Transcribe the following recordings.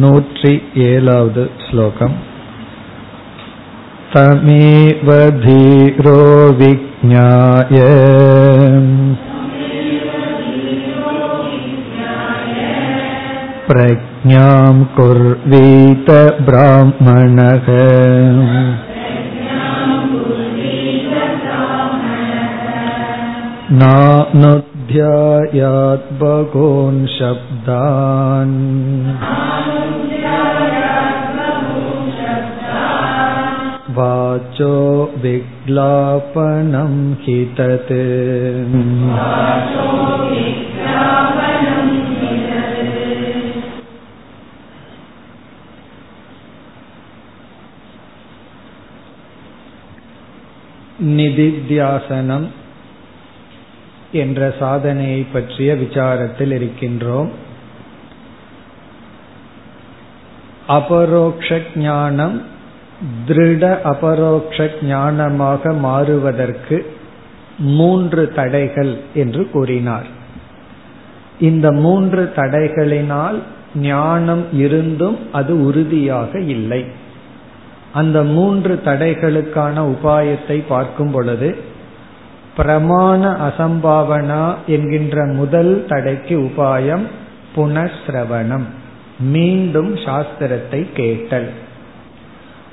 नूत्रि एलावद् श्लोकम् तमेव धीरो विज्ञाय प्रज्ञां कुर्वीत ब्राह्मणः नानु बहून् शब्दान् वाचो विग्लापनं हि तत् நிதித்தியாசனம் என்ற சாதனையை பற்றிய விசாரத்தில் இருக்கின்றோம். அபரோக்ஷ ஞானம் திருட அபரோக்ஷ ஞானமாக மாறுவதற்கு மூன்று தடைகள் என்று கூறினார். இந்த மூன்று தடைகளினால் ஞானம் இருந்தும் அது உறுதியாக இல்லை. அந்த மூன்று தடைகளுக்கான உபாயத்தை பார்க்கும் பொழுது பிரமாண அசம்பாவனா என்கின்ற முதல் தடைக்கு உபாயம் புனஸ்ரவணம் மீண்டும் சாஸ்திரத்தை கேட்டல்.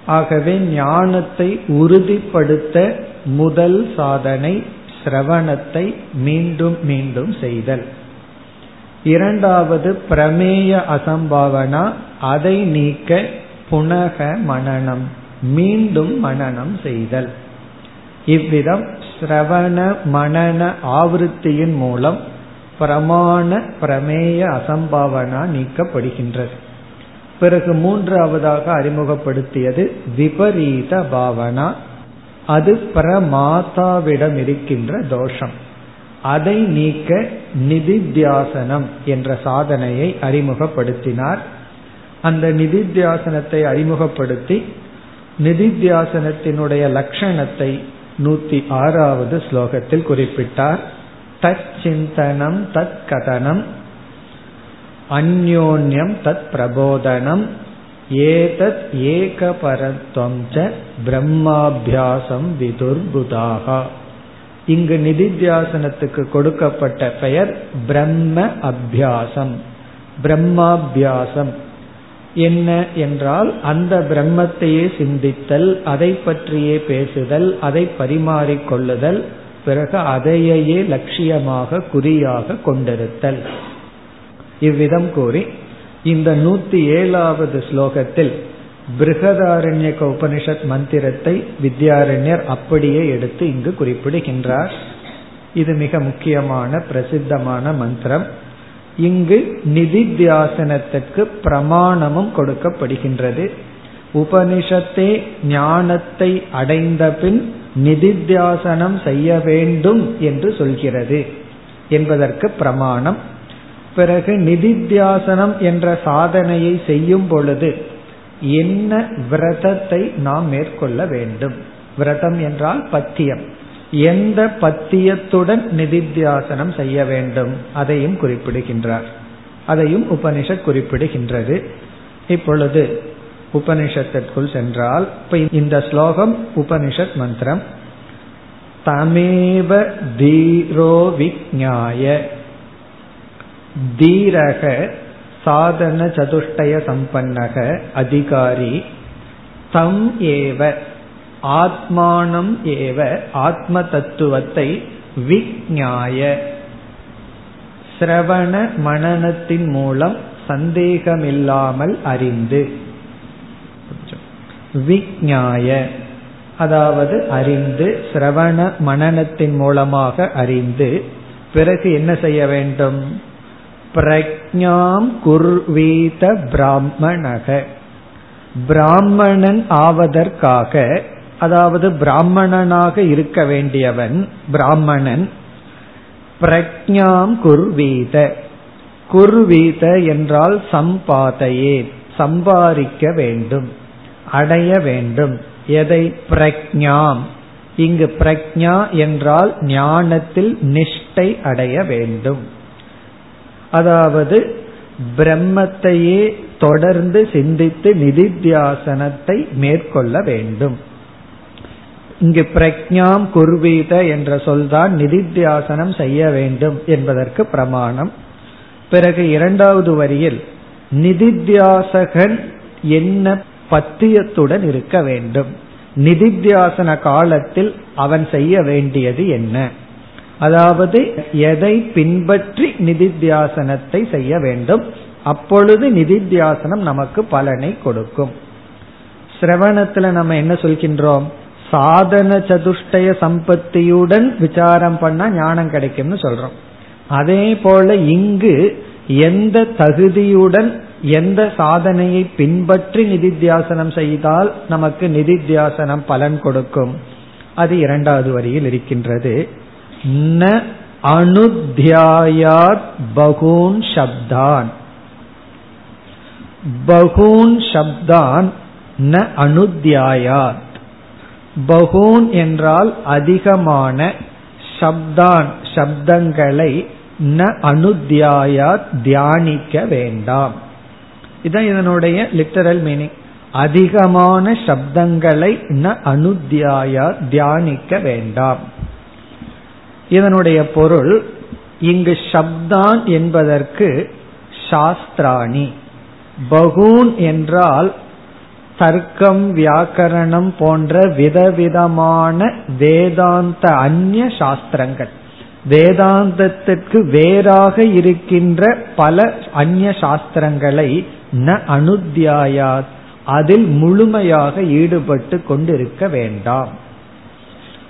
ஆகவே ஞானத்தை உறுதிப்படுத்த முதல் சாதனை சிரவணத்தை மீண்டும் மீண்டும் செய்தல். இரண்டாவது பிரமேய அசம்பாவனா அதை நீக்க புனக மனநம் மீண்டும் மனநம் செய்தல். இவ்விதம் சிரவண மனன ஆவருத்தியின் மூலம் பிரமாண பிரமேய அசம்பாவனா நீக்கப்படுகின்றது. பிறகு மூன்றாவதாக அறிமுகப்படுத்தியது விபரீத பாவனா. அது பிரமாதாவிடம் இருக்கின்ற தோஷம். அதை நீக்க நிதித்தியாசனம் என்ற சாதனையை அறிமுகப்படுத்தினார். அந்த நிதித்தியாசனத்தை அறிமுகப்படுத்தி நிதித்தியாசனத்தினுடைய லட்சணத்தை நூத்தி ஆறாவது ஸ்லோகத்தில் குறிப்பிட்டார். தத் சிந்தனம் தத் கதனம் அந்யோன்யம் தத் பிரபோதனம் ஏதத் ஏகபரத்வம் ச பிரம்மாபியாசம் விதுர்புதாகா இங்கு நிதித்தியாசனத்துக்கு கொடுக்கப்பட்ட பெயர் பிரம்ம அபியாசம் பிரம்மாபியாசம். என்ன என்றால் அந்த பிரம்மத்தையே சிந்தித்தல் அதை பற்றியே பேசுதல் அதை பரிமாறிக்கொள்ளுதல் பிறகு அதையே லட்சியமாக குறியாக கொண்டிருத்தல். இவ்விதம் கூறி இந்த நூத்தி ஏழாவது ஸ்லோகத்தில் பிருகதாரண்யக உபனிஷத் மந்திரத்தை வித்யாரண்யர் அப்படியே எடுத்து இங்கு குறிப்பிடுகின்றார். இது மிக முக்கியமான பிரசித்தமான மந்திரம். இங்கு நிதித்தியாசனத்திற்கு பிரமாணமும் கொடுக்கப்படுகின்றது. உபனிஷத்தே ஞானத்தை அடைந்த பின் நிதித்தியாசனம் செய்ய வேண்டும் என்று சொல்கிறது என்பதற்கு பிரமாணம். பிறகு நிதித்தியாசனம் என்ற சாதனையை செய்யும் பொழுது என்ன விரதத்தை நாம் மேற்கொள்ள வேண்டும்? விரதம் என்றால் பத்தியம். எந்த பத்தியத்துடன் நிதித்தியாசனம் செய்ய வேண்டும் அதையும் குறிப்பிடுகின்றார். அதையும் உபனிஷத் குறிப்பிடுகின்றது. இப்பொழுது உபனிஷத்திற்குள் சென்றால் இப்ப இந்த ஸ்லோகம் உபனிஷத் மந்திரம். தமேவ தீரோ விஜாய தீரக சாதன சதுஷ்டய சம்பன்னக அதிகாரி. தம் ஏவ ஆத்மானம் ஏவ ஆத்ம தத்துவத்தை விஜாய சிரவண மனநத்தின் மூலம் சந்தேகமில்லாமல் அறிந்து. விஜாய அதாவது அறிந்து சிரவண மனநத்தின் மூலமாக அறிந்து பிறகு என்ன செய்ய வேண்டும்? பிரக்ஞாம் குர்வீத பிராமணக. பிராமணன் ஆவதற்காக அதாவது பிராமணனாக இருக்க வேண்டியவன் பிராமணன் பிரக்ஞாம் குர்வீத. குர்வீத என்றால் சம்பாதையே சம்பாதிக்க வேண்டும் அடைய வேண்டும். எதை? பிரக்ஞாம் இங்கு பிரக்ஞா என்றால் ஞானத்தில் நிஷ்டை அடைய வேண்டும். அதாவது பிரம்மத்தையே தொடர்ந்து சிந்தித்து நிதித்தியாசனத்தை மேற்கொள்ள வேண்டும். இங்கு பிரக்ஞாம் குர்வீத என்ற சொல்தான் நிதித்தியாசனம் செய்ய வேண்டும் என்பதற்கு பிரமாணம். பிறகு இரண்டாவது வரியில் நிதித்தியாசகன் என்ன பத்தியத்துடன் இருக்க வேண்டும்? நிதித்தியாசன காலத்தில் அவன் செய்ய வேண்டியது என்ன? அதாவது எதை பின்பற்றி நிதித்தியாசனத்தை செய்ய வேண்டும்? அப்பொழுது நிதித்தியாசனம் நமக்கு பலனை கொடுக்கும். சிரவணத்துல நம்ம என்ன சொல்கின்றோம்? சாதன சதுஷ்டய சம்பத்தியுடன் விசாரம் பண்ணா ஞானம் கிடைக்கும்னு சொல்றோம். அதே போல இங்கு எந்த தகுதியுடன் எந்த சாதனையை பின்பற்றி நிதித்தியாசனம் செய்தால் நமக்கு நிதித்தியாசனம் பலன் கொடுக்கும். அது இரண்டாவது வரியில் இருக்கின்றது. ந அனுத்தியாயாத் பகூன் சப்தான். பகூன் சப்தான் ந அனுத்தியாயாத். பகூன் என்றால் அதிகமான சப்தான் சப்தங்களை ந அனுத்தியாயா தியானிக்க வேண்டாம். இதான் இதனுடைய லிட்டரல் மீனிங் அதிகமான சப்தங்களை ந அனுத்தியாயா தியானிக்க வேண்டாம். இதனுடைய பொருள் இங்கு சப்தான் என்பதற்கு சாஸ்திராணி. பகூன் என்றால் தர்க்கம் வியாக்கரணம் போன்ற விதவிதமான வேதாந்த அந்நிய சாஸ்திரங்கள். வேதாந்தத்திற்கு வேறாக இருக்கின்ற பல அந்நிய சாஸ்திரங்களை ந அனுத்தியாயா அதில் முழுமையாக ஈடுபட்டு கொண்டிருக்க வேண்டாம்.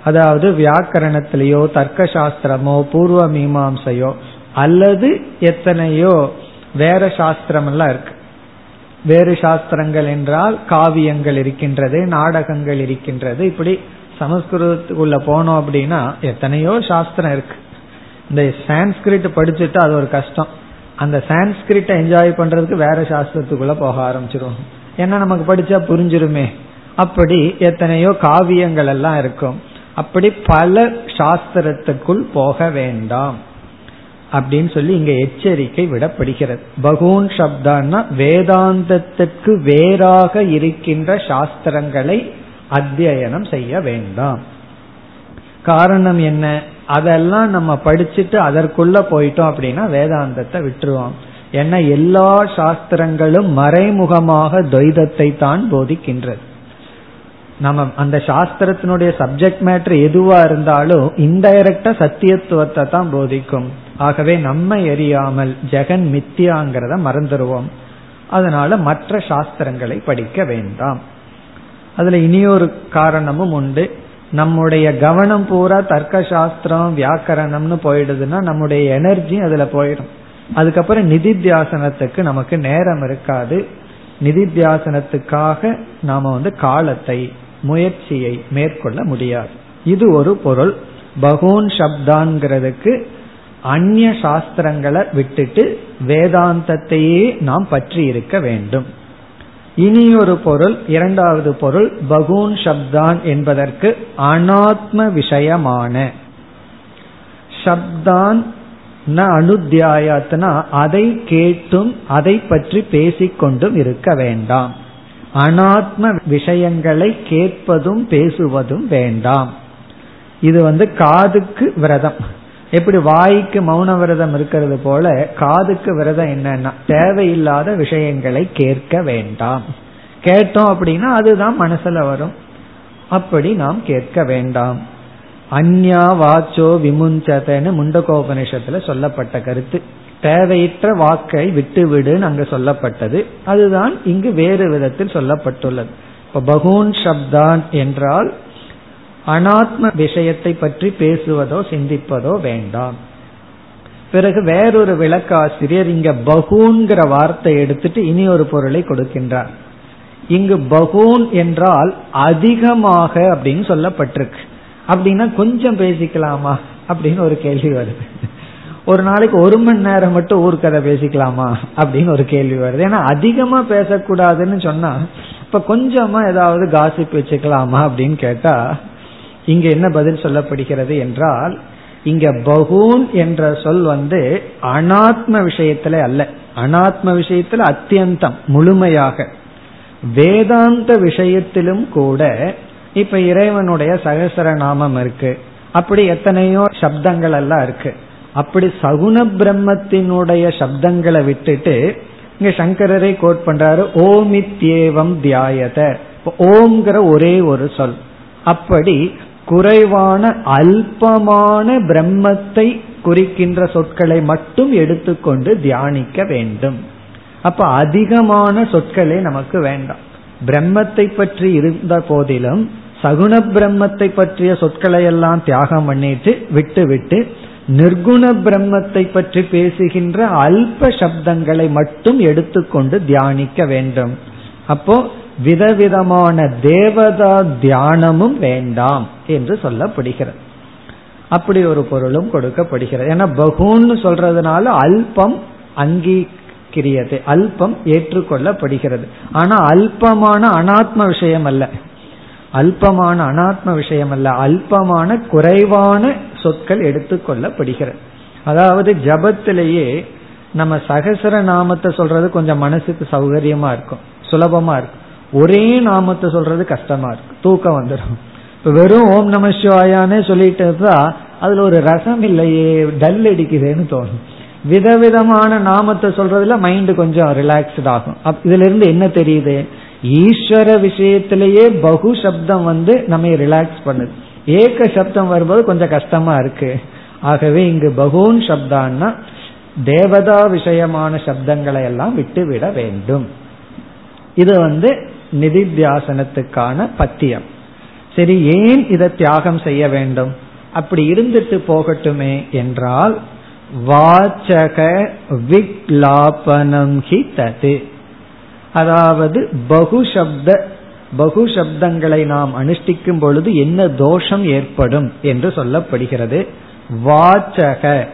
அதாவது வியாக்கரணத்திலேயோ தர்க்க சாஸ்திரமோ பூர்வ மீமாம்சையோ அல்லது எத்தனையோ வேற சாஸ்திரம் எல்லாம் இருக்கு. வேறு சாஸ்திரங்கள் என்றால் காவியங்கள் இருக்கின்றது நாடகங்கள் இருக்கின்றது. இப்படி சமஸ்கிருதத்துக்குள்ள போனோம் அப்படின்னா எத்தனையோ சாஸ்திரம் இருக்கு. இந்த சான்ஸ்கிரிட் படிச்சுட்டு அது ஒரு கஷ்டம். அந்த சான்ஸ்கிரிட்டை என்ஜாய் பண்றதுக்கு வேற சாஸ்திரத்துக்குள்ள போக ஆரம்பிச்சிருவோம் ஏன்னா நமக்கு படிச்சா புரிஞ்சிருமே. அப்படி எத்தனையோ காவியங்கள் எல்லாம் இருக்கும். அப்படி பல சாஸ்திரத்துக்குள் போக வேண்டாம். அப்படின்னு சொல்லி இங்க எச்சரிக்கை விடப்படுகிறது. பகூன் சப்தான்னா வேதாந்தத்துக்கு வேறாக இருக்கின்ற சாஸ்திரங்களை அத்தியனம் செய்ய வேண்டாம். காரணம் என்ன? அதெல்லாம் நம்ம படிச்சுட்டு அதற்குள்ள போயிட்டோம் அப்படின்னா வேதாந்தத்தை விட்டுருவோம். ஏன்னா எல்லா சாஸ்திரங்களும் மறைமுகமாக துவைதத்தை தான் போதிக்கின்றது. நம்ம அந்த சாஸ்திரத்தினுடைய சப்ஜெக்ட் மேட்டர் எதுவா இருந்தாலும் இன்டைரக்டா சத்தியத்துவத்தை தான் போதிக்கும். ஆகவே நம்ம எரியாமல் ஜெகன் மித்தியாங்கிறத மறந்துடுவோம் அதனால மற்ற சாஸ்திரங்களை படிக்க வேண்டாம். அதுல இனியொரு காரணமும் உண்டு. நம்முடைய கவனம் பூரா தர்க்க சாஸ்திரம் வியாக்கரணம்னு போயிடுதுன்னா நம்முடைய எனர்ஜி அதுல போயிடும். அதுக்கப்புறம் நிதித்தியாசனத்துக்கு நமக்கு நேரம் இருக்காது. நிதித்தியாசனத்துக்காக நாம வந்து காலத்தை முயற்சியை மேற்கொள்ள முடியாது. இது ஒரு பொருள். பகூன் சப்தான்கிறதுக்கு அந்நிய சாஸ்திரங்களை விட்டுட்டு வேதாந்தத்தையே நாம் பற்றி இருக்க வேண்டும். இனி ஒரு பொருள் இரண்டாவது பொருள் பகூன் சப்தான் என்பதற்கு அனாத்ம விஷயமான. சப்தான் ந அனுத்தியாயத்னா அதை கேட்டும் அதை பற்றி பேசிக்கொண்டும் இருக்க வேண்டாம். அனாத்ம விஷயங்களை கேட்பதும் பேசுவதும் வேண்டாம். இது வந்து காதுக்கு விரதம். எப்படி வாய்க்கு மௌன விரதம் இருக்கிறது போல காதுக்கு விரதம் என்னன்னா தேவையில்லாத விஷயங்களை கேட்க வேண்டாம். கேட்டோம் அப்படின்னா அதுதான் மனசுல வரும். அப்படி நாம் கேட்க வேண்டாம். அந்யா வாச்சோ விமுஞ்சதன்னு முண்டகோபனிஷத்துல சொல்லப்பட்ட கருத்து. தேவையற்ற வாக்கை விட்டு விடுன்னு அங்க சொல்லப்பட்டது. அதுதான் இங்கு வேறு விதத்தில் சொல்லப்பட்டுள்ளது. இப்ப பகூன் சப்தான் என்றால் அனாத்ம விஷயத்தை பற்றி பேசுவதோ சிந்திப்பதோ வேண்டாம். பிறகு வேறொரு விளக்காசிரியர் இங்க பகூன்கிற வார்த்தை எடுத்துட்டு இனி ஒரு பொருளை கொடுக்கின்றார். இங்கு பகூன் என்றால் அதிகமாக அப்படின்னு சொல்லப்பட்டிருக்கு. அப்படின்னா கொஞ்சம் பேசிக்கலாமா? அப்படின்னு ஒரு கேள்வி வருது. ஒரு நாளைக்கு ஒரு மணி நேரம் மட்டும் ஊர்க்கதை பேசிக்கலாமா? அப்படின்னு ஒரு கேள்வி வருது. ஏன்னா அதிகமா பேசக்கூடாதுன்னு சொன்னா இப்ப கொஞ்சமா ஏதாவது காசிப் வச்சுக்கலாமா அப்படின்னு கேட்டா இங்க என்ன பதில் சொல்லப்படுகிறது என்றால் இங்க பகூன் என்ற சொல் வந்து அனாத்ம விஷயத்துல அல்ல. அனாத்ம விஷயத்துல அத்தியந்தம் முழுமையாக. வேதாந்த விஷயத்திலும் கூட இப்ப இறைவனுடைய சகசர நாமம் இருக்கு. அப்படி எத்தனையோ சப்தங்கள் எல்லாம் இருக்கு. அப்படி சகுன பிரம்மத்தினுடைய சப்தங்களை விட்டுட்டு இங்க சங்கரரை கோட் பண்றாரு ஓமித்யேவம் தியாயத. ஓம்ங்கிற ஒரே ஒரு சொல். அப்படி குறைவான அல்பமான பிரம்மத்தை குறிக்கின்ற சொற்களை மட்டும் எடுத்துக்கொண்டு தியானிக்க வேண்டும். அப்ப அதிகமான சொற்களே நமக்கு வேண்டாம். பிரம்மத்தை பற்றி இருந்த போதிலும் சகுண பிரம்மத்தை பற்றிய சொற்களை எல்லாம் தியாகம் பண்ணிட்டு விட்டு விட்டு நிர்குண பிரம்மத்தை பற்றி பேசுகின்ற அல்ப சப்தங்களை மட்டும் எடுத்துக்கொண்டு தியானிக்க வேண்டும். அப்போ விதவிதமான தேவதா தியானமும் வேண்டாம் என்று சொல்லப்படுகிறது. அப்படி ஒரு பொருளும் கொடுக்கப்படுகிறது. ஏன்னா பகுன்னு சொல்றதுனால அல்பம் அங்கீகிரியது அல்பம் ஏற்றுக்கொள்ளப்படுகிறது. ஆனா அல்பமான அனாத்ம விஷயம் அல்ல அல்பமான அனாத்ம விஷயம் அல்ல அல்பமான குறைவான சொற்கள் எடுத்துக்கொள்ளப்படுகிறது. அதாவது ஜபத்திலேயே நம்ம சகசர நாமத்தை சொல்றது கொஞ்சம் மனசுக்கு சௌகரியமா இருக்கும் சுலபமா இருக்கும். ஒரே நாமத்தை சொல்றது கஷ்டமா இருக்கு. தூக்கம் வந்துடும் இப்போ வெறும் ஓம் நம சிவாயானே சொல்லிட்டு தான் அதுல ஒரு ரசம் இல்லையே டல் அடிக்குதுன்னு தோணும். விதவிதமான நாமத்தை சொல்றதுல மைண்ட் கொஞ்சம் ரிலாக்ஸ்ட் ஆகும். இதுல இருந்து என்ன தெரியுது? ஈஸ்வர விஷயத்திலேயே பகு சப்தம் வந்து நம்ம ரிலாக்ஸ் பண்ணுது. ஏக சப்தம் வரும்போது கொஞ்சம் கஷ்டமா இருக்கு. ஆகவே இங்கு பகூன் சப்தான்னா தேவதா விஷயமான சப்தங்களை எல்லாம் விட்டு விட வேண்டும். இது வந்து நிதித்தியாசனத்துக்கான பத்தியம். சரி ஏன் இதை தியாகம் செய்ய வேண்டும்? அப்படி இருந்துட்டு போகட்டுமே என்றால் வாச்சக விக்லாபனம் ஹி தது. அதாவது பகுசப்த பகு சப்தங்களை நாம் அனுஷ்டிக்கும் பொழுது என்ன தோஷம் ஏற்படும் என்று சொல்லப்படுகிறது. வாச்சக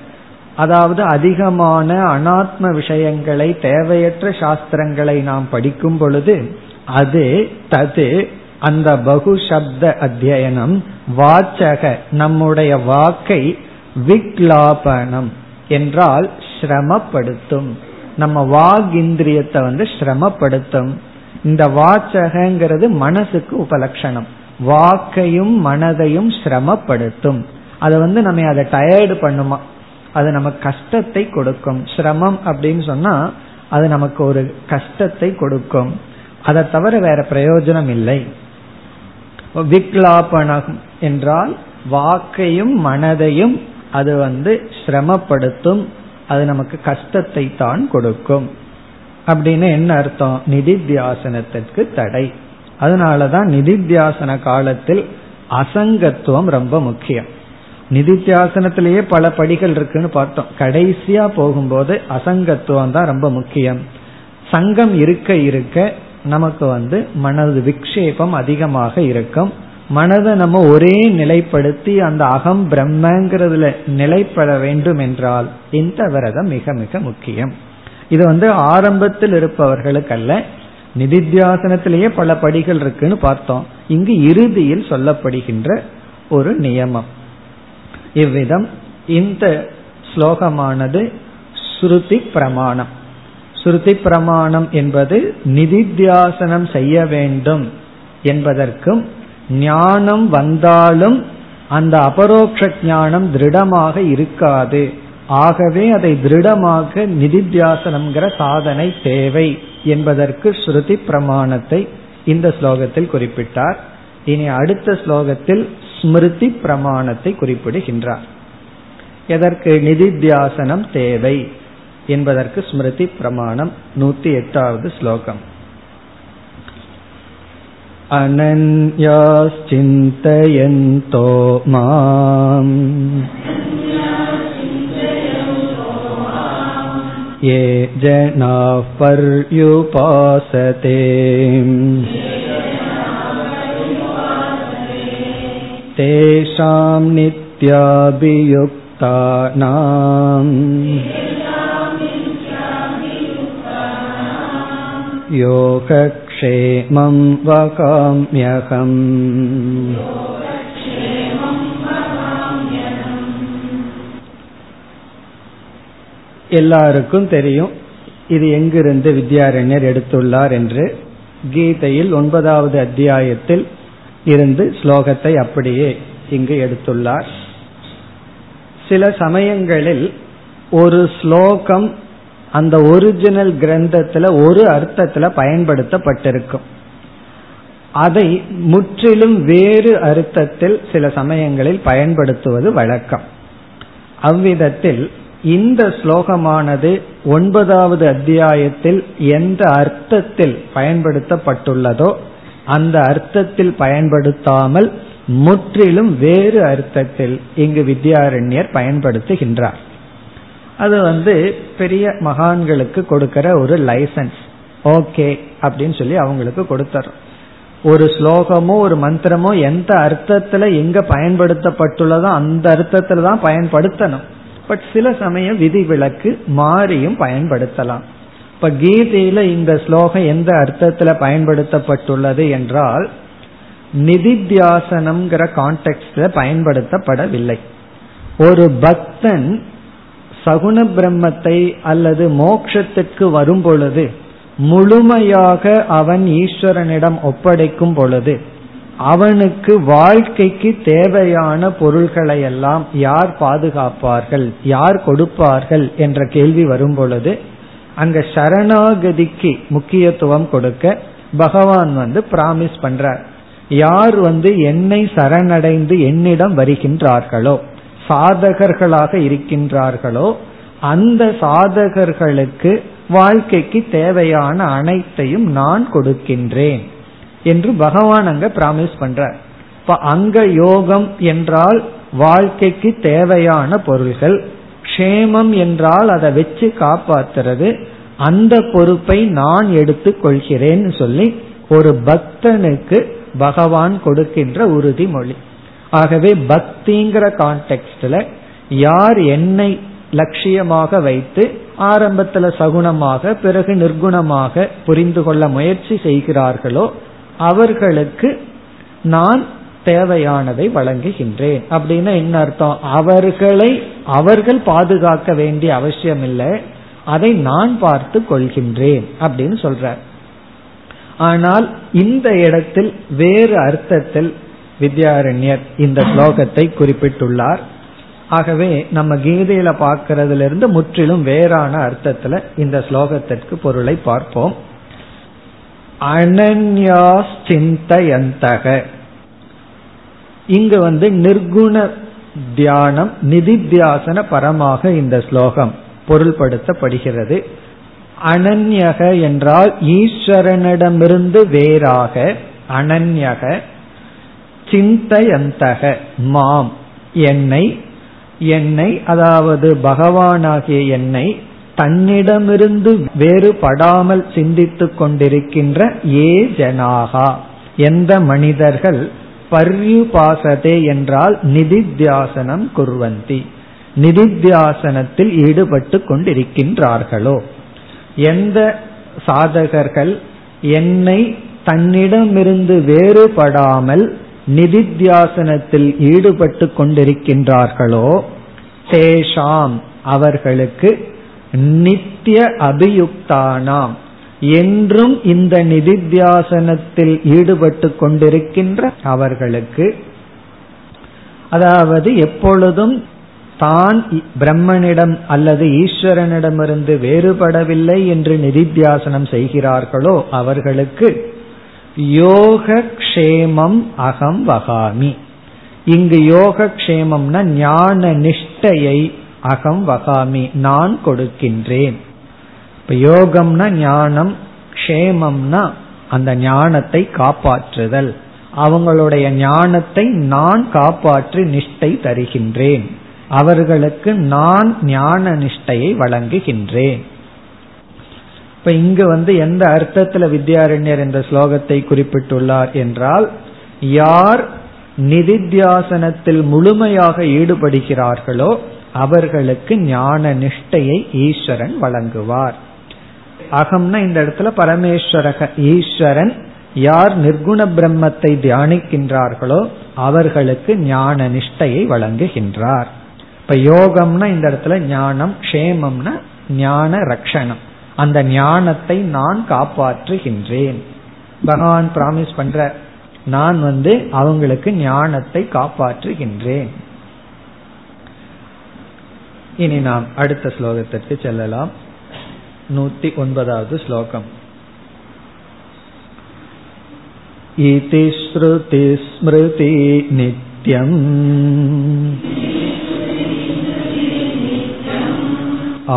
அதாவது அதிகமான அனாத்ம விஷயங்களை தேவையற்ற சாஸ்திரங்களை நாம் படிக்கும் பொழுது அது தது அந்த பகு சப்த அத்தியனம் வாச்சக நம்முடைய வாக்கை விக்லாபனம் என்றால் சிரமப்படுத்தும். நம்ம வாக் இந்திரியத்தை வந்து சிரமப்படுத்தும். இந்த வாச்சகங்கிறது மனசுக்கு உபலட்சணம் வாக்கையும் மனதையும் சிரமப்படுத்தும். அதை வந்து நம்ம அதை டயர்டு பண்ணுமா? அது நமக்கு கஷ்டத்தை கொடுக்கும். சிரமம் அப்படின்னு சொன்னா அது நமக்கு ஒரு கஷ்டத்தை கொடுக்கும். அதை தவிர வேற பிரயோஜனம் இல்லை. விக்லாபனம் என்றால் வாக்கையும் மனதையும் அது வந்து சிரமப்படுத்தும் அது நமக்கு கஷ்டத்தை தான் கொடுக்கும். அப்படின்னு என்ன அர்த்தம்? நிதித்தியாசனத்திற்கு தடை. அதனாலதான் நிதித்தியாசன காலத்தில் அசங்கத்துவம் ரொம்ப முக்கியம். நிதித்தியாசனத்திலேயே பல படிகள் இருக்குன்னு பார்த்தோம். கடைசியா போகும்போது அசங்கத்துவம் தான் ரொம்ப முக்கியம். சங்கம் இருக்க இருக்க நமக்கு வந்து மனது விக்ஷேபம் அதிகமாக இருக்கும். மனதை நம்ம ஒரே நிலைப்படுத்தி அந்த அகம் பிரம்மங்கிறதுல நிலைப்பட வேண்டும் என்றால் இந்த விரதம் மிக மிக முக்கியம். இது வந்து ஆரம்பத்தில் இருப்பவர்களுக்கு அல்ல நிதித்தியாசனத்திலேயே பல படிகள் இருக்குன்னு பார்த்தோம். இங்கு இறுதியில் சொல்லப்படுகின்ற ஒரு நியமம். இவ்விதம் இந்த ஸ்லோகமானது ஸ்ருதி பிரமாணம். ஸ்ருதி பிரமாணம் என்பது நிதித்தியாசனம் செய்ய வேண்டும் என்பதற்கும் ஞானம் வந்தாலும் அந்த அபரோக்ஷ ஞானம் திருடமாக இருக்காது. ஆகவே அதை திருடமாக நிதித்தியாசனம்ங்கிற சாதனை தேவை என்பதற்கு ஸ்ருதி பிரமாணத்தை இந்த ஸ்லோகத்தில் குறிப்பிட்டார். இனி அடுத்த ஸ்லோகத்தில் ஸ்மிருதி பிரமாணத்தை குறிப்பிடுகின்றார். எதற்கு? நிதித்தியாசனம் தேவை. என்பதற்கு ஸ்மிருதி பிரமாணம் நூத்தி எட்டாவது ஸ்லோகம் अनन्याश्चिन्तयन्तो माम् ये जनाः पर्युपासते तेषां नित्याभियुक्तानाम् योगक्षेमं वकाम्यहम्। எல்லாருக்கும் தெரியும் இது எங்கிருந்து வித்யாரண்யர் எடுத்துள்ளார் என்று. கீதையில் ஒன்பதாவது அத்தியாயத்தில் இருந்து ஸ்லோகத்தை அப்படியே இங்கு எடுத்துள்ளார். சில சமயங்களில் ஒரு ஸ்லோகம் அந்த ஒரிஜினல் கிரந்தத்துல ஒரு அர்த்தத்துல பயன்படுத்தப்பட்டிருக்கும். அதை முற்றிலும் வேறு அர்த்தத்தில் சில சமயங்களில் பயன்படுத்துவது வழக்கம். அவ்விதத்தில் இந்த ஸ்லோகமானது ஒன்பதாவது அத்தியாயத்தில் எந்த அர்த்தத்தில் பயன்படுத்தப்பட்டுள்ளதோ அந்த அர்த்தத்தில் பயன்படுத்தாமல் முற்றிலும் வேறு அர்த்தத்தில் இங்கு வித்யாரண்யர் பயன்படுத்துகின்றார். அது வந்து பெரிய மகான்களுக்கு கொடுக்கிற ஒரு லைசன்ஸ் ஓகே அப்படின்னு சொல்லி அவங்களுக்கு கொடுத்துறோம் ஒரு ஸ்லோகமோ ஒரு மந்திரமோ எந்த அர்த்தத்துல எங்க பயன்படுத்தப்பட்டுள்ளதோ அந்த அர்த்தத்துல தான் பயன்படுத்தணும். பட் சில சமயம் விதி விலக்கு மாறியும் பயன்படுத்தலாம். இப்ப கீதையில இந்த ஸ்லோகம் எந்த அர்த்தத்துல பயன்படுத்தப்பட்டுள்ளது என்றால் நிதித்தியாசனம்ங்கிற கான்டெக்ட்ல பயன்படுத்தப்படவில்லை. ஒரு பக்தன் சகுண பிரம்மத்தை அல்லது மோக்ஷத்துக்கு வரும் பொழுது முழுமையாக அவன் ஈஸ்வரனிடம் ஒப்படைக்கும் பொழுது அவனுக்கு வாழ்க்கைக்கு தேவையான பொருள்களை எல்லாம் யார் பாதுகாப்பார்கள் யார் கொடுப்பார்கள் என்ற கேள்வி வரும் பொழுது அங்க சரணாகதிக்கு முக்கியத்துவம் கொடுக்க பகவான் வந்து பிராமிஸ் பண்றார். யார் வந்து என்னை சரணடைந்து என்னிடம் வருகின்றார்களோ சாதகர்களாக இருக்கின்றார்களோ அந்த சாதகர்களுக்கு வாழ்க்கைக்கு தேவையான அனைத்தையும் நான் கொடுக்கின்றேன் என்று பகவான் அங்க பிராமிஸ் பண்றார். இப்ப அங்க யோகம் என்றால் வாழ்க்கைக்கு தேவையான பொருள்கள் க்ஷேமம் என்றால் அதை வச்சு காப்பாத்துறது அந்த பொறுப்பை நான் எடுத்துக் கொள்கிறேன்னு சொல்லி ஒரு பக்தனுக்கு பகவான் கொடுக்கின்ற உறுதிமொழி. ஆகவே பக்திங்கிற கான்டெக்ட்ல யார் என்னை லட்சியமாக வைத்து ஆரம்பத்துல சகுணமாக பிறகு நிர்குணமாக புரிந்து கொள்ள முயற்சி செய்கிறார்களோ அவர்களுக்கு நான் தேவையானதை வழங்குகின்றேன். அப்படின்னா என்ன அர்த்தம்? அவர்களை அவர்கள் பாதுகாக்க வேண்டிய அவசியம் இல்லை அதை நான் பார்த்து கொள்கின்றேன் அப்படின்னு சொல்றார். ஆனால் இந்த இடத்தில் வேறு அர்த்தத்தில் வித்யாரண்யர் இந்த ஸ்லோகத்தை குறிப்பிட்டுள்ளார். ஆகவே நம்ம கீதையில பார்க்கறதுல இருந்து முற்றிலும் வேறான அர்த்தத்துல இந்த ஸ்லோகத்திற்கு பொருளை பார்ப்போம். அனன்யாஸ் இங்கு வந்து நிர்குண தியானம் நிதித்தியாசன பரமாக இந்த ஸ்லோகம் பொருள்படுத்தப்படுகிறது. அனன்யக என்றால் ஈஸ்வரனிடமிருந்து வேறாக அனன்யக சிந்தையந்தக. மாம். என்னை என்னை அதாவது பகவானாகிய என்னை தன்னிடமிருந்து வேறுபடாமல் சிந்தித்துக் கொண்டிருக்கின்ற ஏ ஜனாகா. எந்த மனிதர்கள் பர்யுபாசதே என்றால் நிதித்தியாசனம் குர்வந்தி. நிதித்தியாசனத்தில் ஈடுபட்டு கொண்டிருக்கின்றார்களோ? எந்த சாதகர்கள் என்னை தன்னிடமிருந்து வேறுபடாமல் நிதித்தியாசனத்தில் ஈடுபட்டு கொண்டிருக்கின்றார்களோ தேஷாம் அவர்களுக்கு நித்திய அபியுக்தானாம். என்றும் இந்த நிதித்தியாசனத்தில் ஈடுபட்டு கொண்டிருக்கின்ற அவர்களுக்கு அதாவது எப்பொழுதும் தான் பிரம்மனிடம் அல்லது ஈஸ்வரனிடமிருந்து வேறுபடவில்லை என்று நிதித்தியாசனம் செய்கிறார்களோ அவர்களுக்கு யோக கஷேமம் அகம் வகாமி. இங்கு யோக க்ஷேமம்னா ஞான நிஷ்டையை அகம் வகாமி நான் கொடுக்கின்றேன். இப்ப யோகம்னா ஞானம் க்ஷேமம்னா அந்த ஞானத்தை காப்பாற்றுதல். அவங்களுடைய ஞானத்தை நான் காப்பாற்றி நிஷ்டை தருகின்றேன். அவர்களுக்கு நான் ஞான நிஷ்டையை வழங்குகின்றேன். இப்ப இங்கு வந்து எந்த அர்த்தத்துல வித்யாரண்யர் என்ற ஸ்லோகத்தை குறிப்பிட்டுள்ளார் என்றால் யார் நிதித்தியாசனத்தில் முழுமையாக ஈடுபடுகிறார்களோ அவர்களுக்கு ஞான நிஷ்டையை ஈஸ்வரன் வழங்குவார். அகம்னா இந்த இடத்துல பரமேஸ்வரக ஈஸ்வரன் யார் நிர்குண பிரம்மத்தை தியானிக்கின்றார்களோ அவர்களுக்கு ஞான நிஷ்டையை வழங்குகின்றார். இப்ப யோகம்னா இந்த இடத்துல ஞானம் க்ஷேமம்னா ஞான ரக்ஷணம். அந்த ஞானத்தை நான் காப்பாற்றுகின்றேன் பகவான் பிராமிஸ் பண்ற நான் வந்து அவங்களுக்கு ஞானத்தை காப்பாற்றுகின்றேன் இனி நாம் அடுத்த ஸ்லோகத்திற்கு செல்லலாம் நூத்தி ஒன்பதாவது ஸ்லோகம் इति श्रुतिस्मृति नित्यम्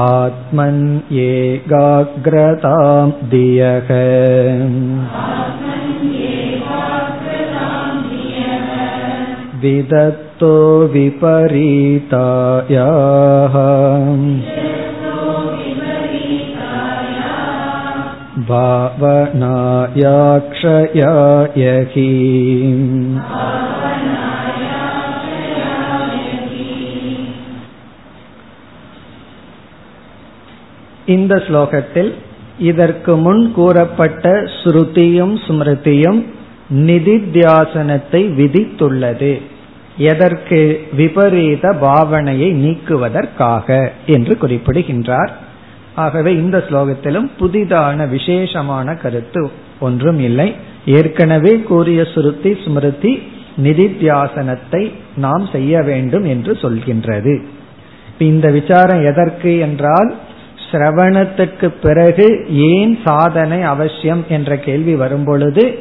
आत्मन्येकाग्रतां दियः विदत्तो विपरीतायाः भावनायाक्षयायहि இந்த ஸ்லோகத்தில் இதற்கு முன் கூறப்பட்ட ஸ்ருதியும் ஸ்மிருதியும் நிதித்தியாசனத்தை விதித்துள்ளது. எதற்கு விபரீத பாவனையை நீக்குவதற்காக என்று குறிப்பிடுகின்றார். ஆகவே இந்த ஸ்லோகத்திலும் புதிதான விசேஷமான கருத்து ஒன்றும் இல்லை. ஏற்கனவே கூறிய சுருத்தி ஸ்மிருதி நிதித்தியாசனத்தை நாம் செய்ய வேண்டும் என்று சொல்கின்றது. இந்த விசாரம் எதற்கு என்றால் சிரவணத்துக்கு பிறகு ஏன் சாதனை அவசியம் என்ற கேள்வி வரும்பொழுது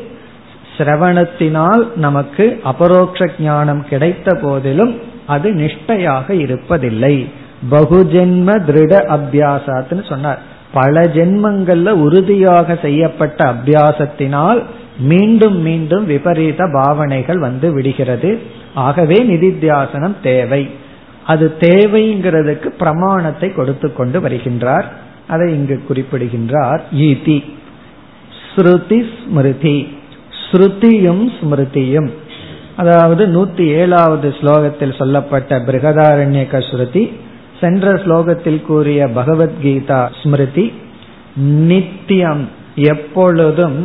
சிரவணத்தினால் நமக்கு அபரோக்ஷ ஞானம் கிடைத்த போதிலும் அது நிஷ்டையாக இருப்பதில்லை. பகுஜென்ம திருட அபியாசத்துன்னு சொன்னார். பல ஜென்மங்கள்ல உறுதியாக செய்யப்பட்ட அபியாசத்தினால் மீண்டும் மீண்டும் விபரீத பாவனைகள் வந்து விடுகிறது. ஆகவே நிதித்தியாசனம் தேவை. அது தேவைங்கிறதுக்கு பிரமாணத்தை கொடுத்து கொண்டு வருகின்றார். அதை இங்கு குறிப்பிடுகின்றார். ஈதி. ஸ்ருதி ஸ்மிருதி. ஸ்ருதியும் ஸ்மிருதியும். அதாவது நூத்தி ஏழாவது ஸ்லோகத்தில் சொல்லப்பட்ட பிருகதாரண்யக ஸ்ருதி சென்ற ஸ்லோகத்தில் கூறிய பகவத்கீதா ஸ்மிருதி நித்தியம் எப்பொழுதும்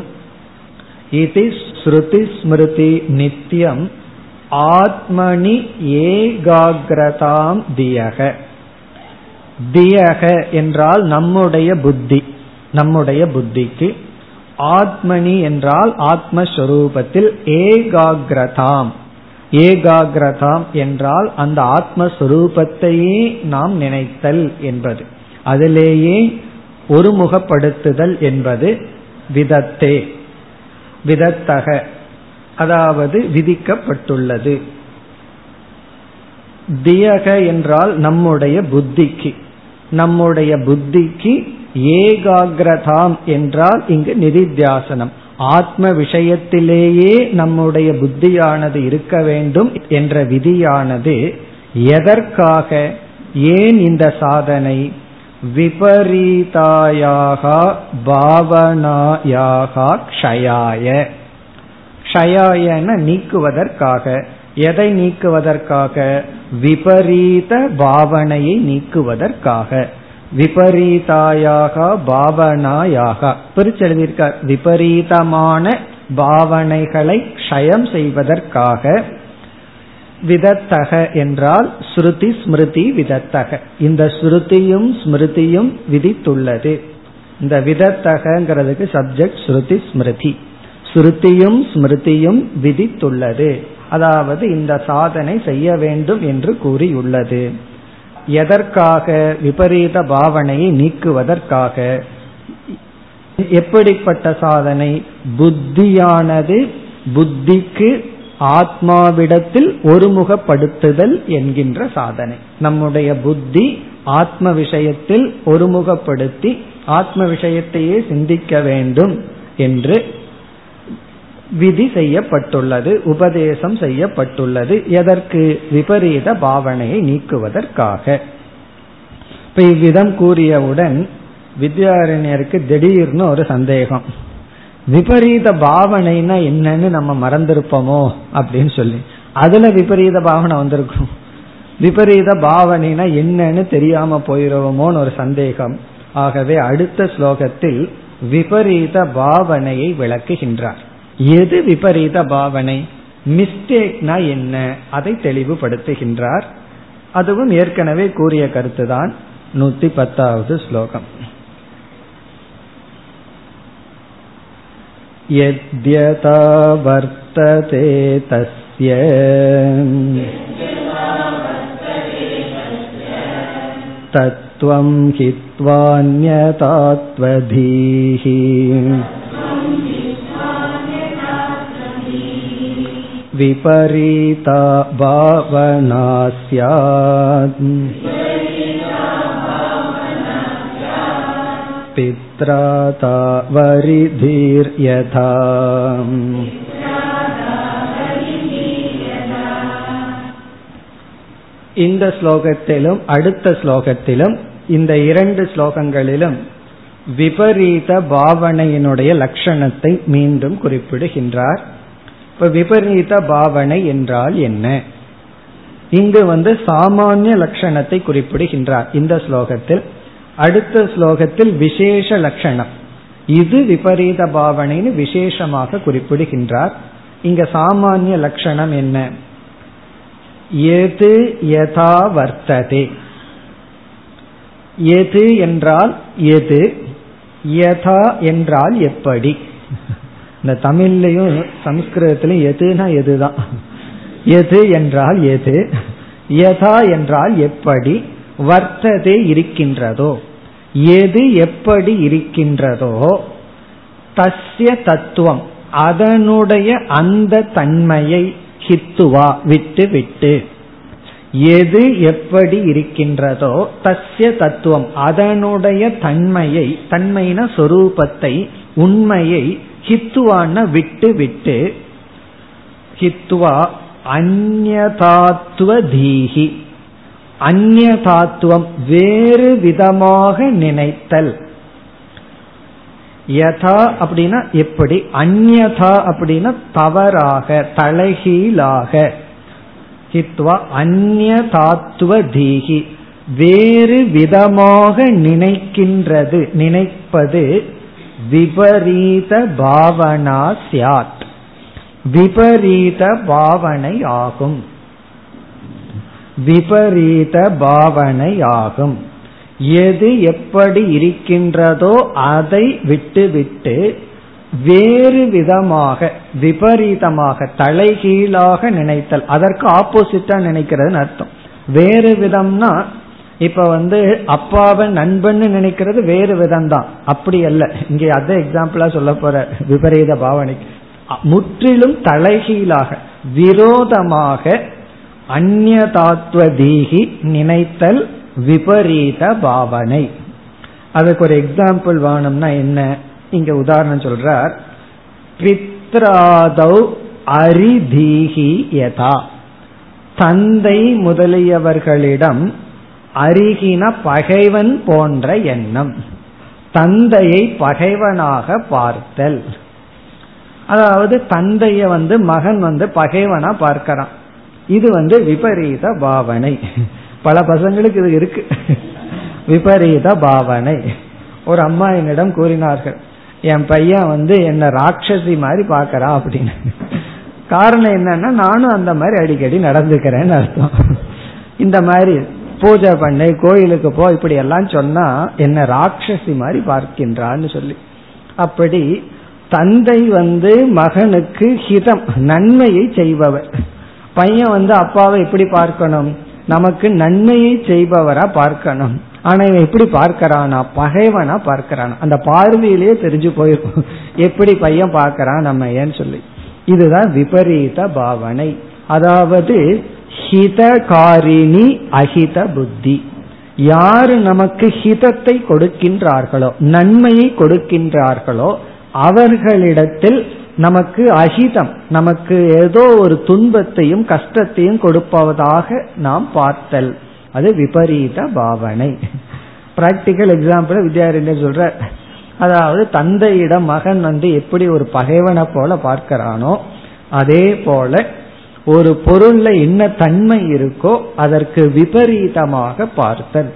இது ஸ்ருதி ஸ்மிருதி நித்தியம் ஆத்மனி ஏகாகிரதாம் தியக. தியக என்றால் நம்முடைய புத்தி நம்முடைய புத்திக்கு. ஆத்மனி என்றால் ஆத்மஸ்வரூபத்தில் ஏகாகிரதாம். ஏகாகிரதாம் என்றால் அந்த ஆத்மஸ்வரூபத்தையே நாம் நினைத்தல் என்பது. அதிலேயே ஒருமுகப்படுத்துதல் என்பது விதத்தே விதத்தக. அதாவது விதிக்கப்பட்டுள்ளது. தியக என்றால் நம்முடைய புத்திக்கு. நம்முடைய புத்திக்கு ஏகாகிரதாம் என்றால் இங்கு நிதித்தியாசனம். ஆத்ம விஷயத்திலேயே நம்முடைய புத்தியானது இருக்க வேண்டும் என்ற விதியானது எதற்காக? ஏன் இந்த சாதனை? விபரீதாயாக பாவனாயாக க்ஷயாய. க்ஷயாயன நீக்குவதற்காக. எதை நீக்குவதற்காக? விபரீத பாவனையை நீக்குவதற்காக. விபரீதாயாக பாவனாயாக. பிரிச்சு எழுதியிருக்கார். விபரீதமான பாவனைகளை க்ஷயம் செய்வதற்காக. விதத்தக என்றால் ஸ்ருதி ஸ்மிருதி விதத்தக. இந்த ஸ்ருதியும் ஸ்மிருதியும் விதித்துள்ளது. இந்த விதத்தகங்கிறதுக்கு சப்ஜெக்ட் ஸ்ருதி ஸ்மிருதி. ஸ்ருதியும் ஸ்மிருதியும் விதித்துள்ளது. அதாவது இந்த சாதனை செய்ய வேண்டும் என்று கூறியுள்ளது. எதற்காக? விபரீத பாவனையை நீக்குவதற்காக. எப்படிப்பட்ட சாதனை? புத்தியானது புத்திக்கு ஆத்மாவிடத்தில் ஒருமுகப்படுத்துதல் என்கின்ற சாதனை. நம்முடைய புத்தி ஆத்ம விஷயத்தில் ஒருமுகப்படுத்தி ஆத்ம விஷயத்தையே சிந்திக்க வேண்டும் என்று விதி செய்யப்பட்டுள்ளது உபதேசம் செய்யப்பட்டுள்ளது எதற்கு? விபரீத பாவனையை நீக்குவதற்காக. இப்ப இவ்விதம் கூறியவுடன் வித்யாரண்யருக்கு திடீர்னு ஒரு சந்தேகம். விபரீத பாவனைனா என்னன்னு நம்ம மறந்திருப்போமோ அப்படின்னு சொல்லி. அதுல விபரீத பாவனை வந்திருக்கும். விபரீத பாவனைனா என்னன்னு தெரியாம போயிருவோமோன்னு ஒரு சந்தேகம். ஆகவே அடுத்த ஸ்லோகத்தில் விபரீத பாவனையை விளக்குகின்றார். எது விபரீத பாவனை மிஸ்டேக்னா என்ன அதை தெளிவுபடுத்துகின்றார் அதுவும் ஏற்கனவே கூறிய கருத்துதான் நூத்தி பத்தாவது ஸ்லோகம் यद्यथा वर्तते तस्य तत्त्वं हित्वान्यतात्वधीः विपरीता भावना स्यात् पित्राता वरिधीर्यथा இந்த ஸ்லோகத்திலும் அடுத்த ஸ்லோகத்திலும் இந்த இரண்டு ஸ்லோகங்களிலும் விபரீத பாவனையினுடைய லட்சணத்தை மீண்டும் குறிப்பிடுகின்றார் இப்ப விபரீத பாவனை என்றால் என்ன? இங்கு வந்து சாமானிய லட்சணத்தை குறிப்பிடுகின்றார் இந்த ஸ்லோகத்தில். அடுத்த ஸ்லோகத்தில் விசேஷ லட்சணம். இது விபரீத பாவனைன்னு விசேஷமாக குறிப்பிடுகின்றார். இங்க சாமானிய லட்சணம் என்ன? எது யதா வர்த்ததே. எது என்றால் எது யதா என்றால் எப்படி? இந்த தமிழ்லையும் சம்ஸ்கிருதத்திலும் எதுனா எதுதான். எது என்றால் எது யதா என்றால் எப்படி வர்த்ததே இருக்கின்றதோ எது எப்படி இருக்கின்றதோ தஸ்ய தத்துவம் அதனுடைய அந்த தன்மையை ஹித்துவா விட்டு விட்டு. எது எப்படி இருக்கின்றதோ தஸ்ய தத்துவம் அதனுடைய தன்மையை தன்மையின சொரூபத்தை உண்மையை ஹித்துவான்னா விட்டு விட்டு ஹித்துவா அந்நதாத்துவ தீகி அந்நதாத்துவம் வேறு விதமாக நினைத்தல். யதா அப்படின்னா எப்படி? அந்நதா அப்படின்னா தவறாக தலைகீழாக. ஹித்வா அந்நதாத்துவ தீகி வேறு விதமாக நினைக்கின்றது நினைப்பது விபரீத பாவனா சியாத் விபரீத பாவனை ஆகும் விபரீத பாவனை ஆகும் எது எப்படி இருக்கின்றதோ அதை விட்டுவிட்டு வேறு விதமாக விபரீதமாக தலைகீழாக நினைத்தல் அதற்கு ஆப்போசிட்டா நினைக்கிறதுன்னு அர்த்தம். வேறு விதம்னா இப்ப வந்து அப்பாவை நண்பன்னு நினைக்கிறது வேறு விதம் தான் அப்படி அல்ல. இங்கே அதை எக்ஸாம்பிளா சொல்ல போற விபரீத பாவனை. முற்றிலும் தலைகீழாக விரோதமாக அந்நதாத்வதீகி நினைத்தல் விபரீத பாவனை. அதுக்கு ஒரு எக்ஸாம்பிள் வேணும்னா என்ன? இங்க உதாரணம் சொல்றார். பித்ராதௌ அரிதீகி யதா. தந்தை முதலியவர்களிடம் அருகின பகைவன் போன்ற எண்ணம். தந்தையை பகைவனாக பார்த்தல். அதாவது தந்தைய வந்து மகன் வந்து பகைவனா பார்க்கிறான். இது வந்து விபரீத பாவனை. பல பசங்களுக்கு இது இருக்கு. விபரீத பாவனை. ஒரு அம்மா என்னிடம் கூறினார்கள் என் பையன் வந்து என்ன ராட்சசி மாதிரி பாக்கிறான் அப்படின்னு. காரணம் என்னன்னா நானும் அந்த மாதிரி அடிக்கடி நடந்துக்கிறேன்னு அர்த்தம். இந்த மாதிரி பூஜை பண்ணு கோயிலுக்கு போ இப்படி எல்லாம் சொன்னா என்ன ராட்சசி மாதிரி பார்க்கின்றான்னு சொல்லி. அப்படி தந்தை வந்து மகனுக்கு ஹிதம் நன்மையை செய்பவர். பையன் வந்து அப்பாவை எப்படி பார்க்கணும்? நமக்கு நன்மையை செய்பவரா பார்க்கணும். ஆனா இவன் எப்படி பார்க்கறானா? பகைவனா பார்க்கறான்? அந்த பார்வையிலேயே தெரிஞ்சு போயிருக்கும் எப்படி பையன் பார்க்கறான் நம்ம ஏன்னு சொல்லி. இதுதான் விபரீத பாவனை. அதாவது ஹிதகாரிணி அஹித புத்தி. யாரு நமக்கு ஹிதத்தை கொடுக்கின்றார்களோ நன்மையை கொடுக்கின்றார்களோ அவர்களிடத்தில் நமக்கு அஹிதம் நமக்கு ஏதோ ஒரு துன்பத்தையும் கஷ்டத்தையும் கொடுப்பதாக நாம் பார்த்தல். அது விபரீத பாவனை. பிராக்டிக்கல் எக்ஸாம்பிள் வித்யாரண்யர் சொல்ற அதாவது தந்தையிடம் மகன் வந்து எப்படி ஒரு பகைவனை போல பார்க்கிறானோ அதே போல ஒரு பொருள்ல என்ன தன்மை இருக்கோ அதற்கு விபரீதமாக பார்த்தல்.